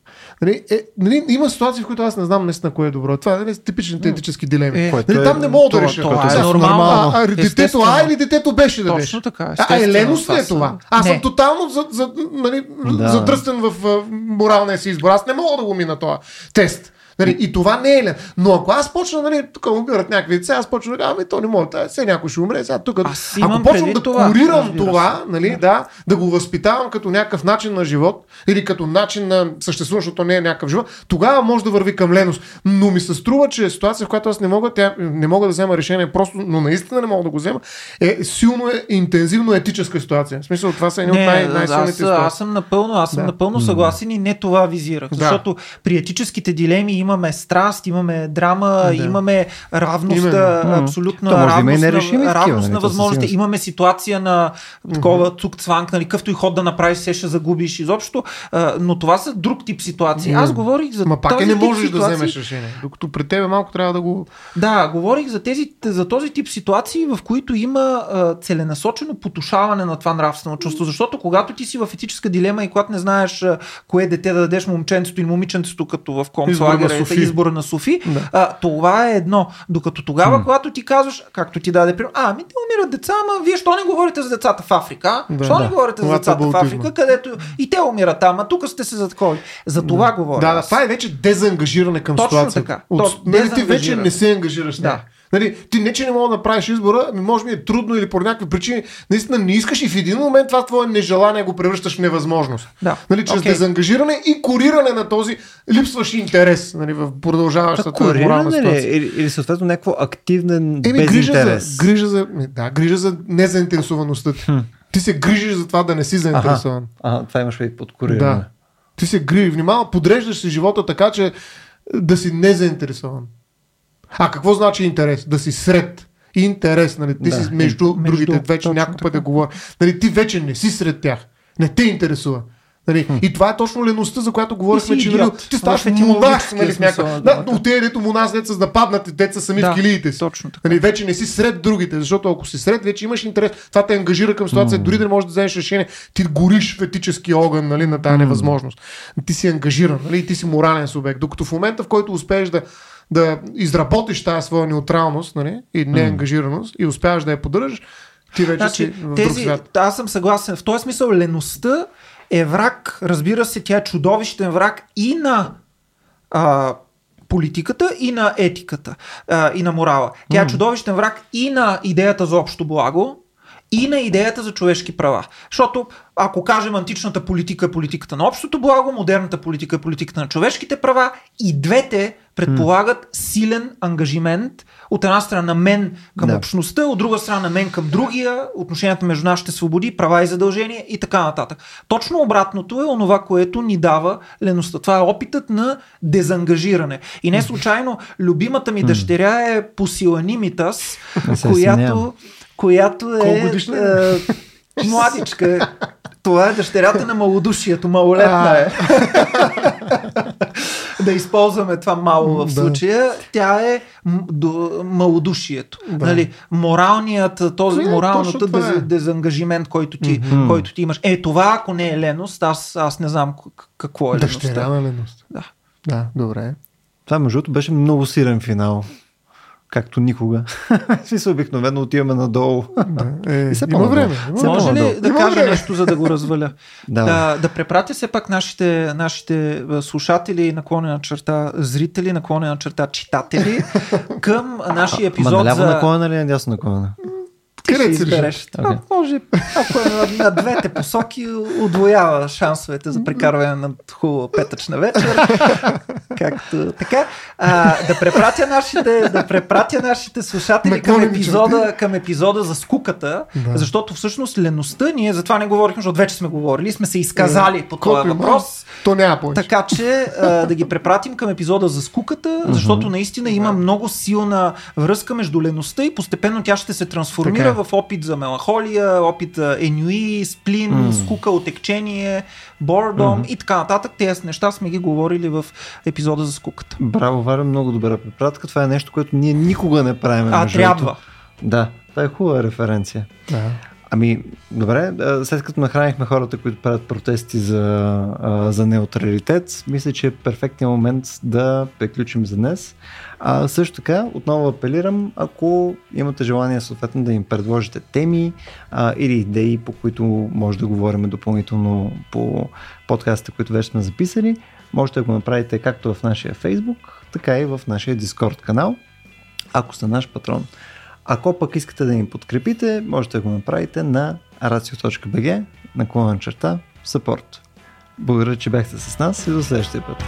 Нали, е, нали, има ситуации, в които аз не знам наистина кое е добро. Това е нали, типичните етически дилеми. Е, нали, е- там не мога да това- реша. това Сега, е нормално. А, а, детето. А или детето беше да Точно беше. така, А, е леност ли това е това? Аз съм тотално за, за, нали, Да. задръстен в а, моралния си избор. Аз не мога да го мина този тест. Нали, и това не е лен. Но ако аз почна, нали, тук умират някакви деца, аз почна да кажа, ами то не може, тая, все някой ще умре, сега тук. Аз Ако предвид да това, разбира това, нали, да, да го възпитавам като някакъв начин на живот или като начин на съществуване, защото не е някакъв живот, тогава може да върви към леност. Но ми се струва, че ситуация, в която аз не мога, тя, не мога да взема решение, просто, но наистина не мога да го взема, е силно е, интензивно етическа ситуация. В смисъл, това са едни от най- най-силните аз, ситуации. аз съм напълно, аз съм Да. напълно съгласен и не това визирах. Да. Защото при етическите дилеми имаме страст, имаме драма, Да. имаме равност, Именно. абсолютна То да равност, на, равност нали, на възможности. Имаме ситуация на такова цук-цванк, нали, къвто и ход да направиш, се ще загубиш изобщо. А, но това са друг тип ситуации. Аз говорих за Ма пак този е не можеш да ситуации. вземеш решение. Докато при тебе малко трябва да го... Да, говорих за, тези, за този тип ситуации, в които има а, целенасочено потушаване на това нравствено чувство. Защото когато ти си в етическа дилема и когато не знаеш а, кое дете да дадеш момченцето или момиченцето, като в Избора на Софи. избора на Софи, Да. а, това е едно. Докато тогава, когато ти казваш, както ти даде пример, а, ми те умират деца, ама вие що не говорите за децата в Африка? Да. що не Да. говорите за децата в. Африка, където и те умират там, а тук сте се затковали. За това говоря. Да, да, това е вече дезангажиране към Точно ситуацията. така. От, Точно, нали, ти вече не се ангажираш. Да. Нали, ти не, че не мога да направиш избора, ами може би е трудно или по някакви причини, наистина не искаш и в един момент това твое нежелание го превръщаш в невъзможност. Да. Нали, чрез Окей. дезангажиране и кориране на този липсващ интерес нали, в продължаващата морална ли? е? ситуация. Или, или съответно някакво активен Еми, грижа за, грижа за, да, грижа за незаинтересоваността ти. Ти се грижиш за това да не си заинтересован. Ага, това имаш и под кориране. Да. Ти се гри, внимава, подреждаш си живота така, че да си незаинтересован. А какво значи интерес? Да си сред. Интерес, нали? Ти Да. си между, Между, другите, вече няколко пъти така. говоря. Нали, ти вече не си сред тях. Не те интересува. Нали? И това е точно леността, за която говорихме, че нали, ти ставаш В етимологическия монах, нали, в смисъл някакъв... на Да, думата. от тези, дето монах, деца да нападнат, деца сами Да, в килиите си. точно така. Нали, вече не си сред другите, защото ако си сред, вече имаш интерес. Това те ангажира към ситуация, дори да не можеш да вземеш решение. Ти гориш в етически огън нали, на тази невъзможност. Ти си ангажиран, нали, ти си морален субект. Докато в момента, в който успееш да да изработиш тази своя неутралност нали, и неангажираност и успяваш да я поддържаш, ти вече Значи, си в друг тези, свят. аз съм съгласен. В този смисъл леността е враг, разбира се, тя е чудовищен враг и на а, политиката, и на етиката, а, и на морала. Тя е чудовищен враг и на идеята за общо благо, и на идеята за човешки права. Защото ако кажем античната политика е политиката на общото благо, модерната политика е политиката на човешките права, и двете предполагат силен ангажимент от една страна на мен към Да. общността, от друга страна на мен към другия, отношенията между нашите свободи, права и задължения и така нататък. Точно обратното е онова, което ни дава леността. Това е опитът на дезангажиране. И не случайно любимата ми дъщеря е се която. Която е, е? младичка. Това е дъщерята на малодушието, малолетна е. да използваме това мало в Да. случая. Тя е м- до, малодушието. Да. Нали, моралният, този Е, точно това дез, е. дезангажимент, който ти, Мгм. който ти имаш. Е, това ако не е леност, аз, аз не знам какво е Дъщеря леността. на леност. Да. Да, добре. Това между другото беше много сирен финал. Както никога. Смисъл обикновено отиваме надолу. Да. Е, И все има време. Има. Може ли да Има кажа време. нещо, за да го разваля? Давай. да, да препратя все пак нашите, нашите слушатели, наклонена черта зрители, наклонена черта читатели към нашия Ма епизод наляво за... наклонена или надясно наклонена? Ще Къде си избереш. Окей. А, може, ако е на, на двете посоки, удвоява шансовете за прекарване на хубава петъчна вечер. Както така. А, да, препратя нашите, да препратя нашите слушатели към епизода, към епизода за скуката, Да. защото всъщност леността, ние за това не говорихме, защото вече сме говорили, сме се изказали по Колко този въпрос. То няма повече. Така че а, да ги препратим към епизода за скуката, защото наистина има много силна връзка между леността и постепенно тя ще се трансформира е. В опит за меланхолия, опит за енюи, сплин, М. скука, отекчение, бордом и така нататък. Тези неща сме ги говорили в епизода за скуката. Браво, Варя, много добра препратка. Това е нещо, което ние никога не правим. А, трябва. Да, това е хубава референция. Да. Ами, добре, след като нахранихме хората, които правят протести за, за неутралитет, мисля, че е перфектният момент да приключим за днес. А, също така, отново апелирам, ако имате желание съответно да им предложите теми а, или идеи, по които може да говорим допълнително по подкастите, които вече сме записали, можете да го направите както в нашия Facebook, така и в нашия Discord канал, ако сте наш патрон. Ако пък искате да ни подкрепите, можете да го направите на racio.bg наклонен черта support. Благодаря, че бяхте с нас и до следващия път.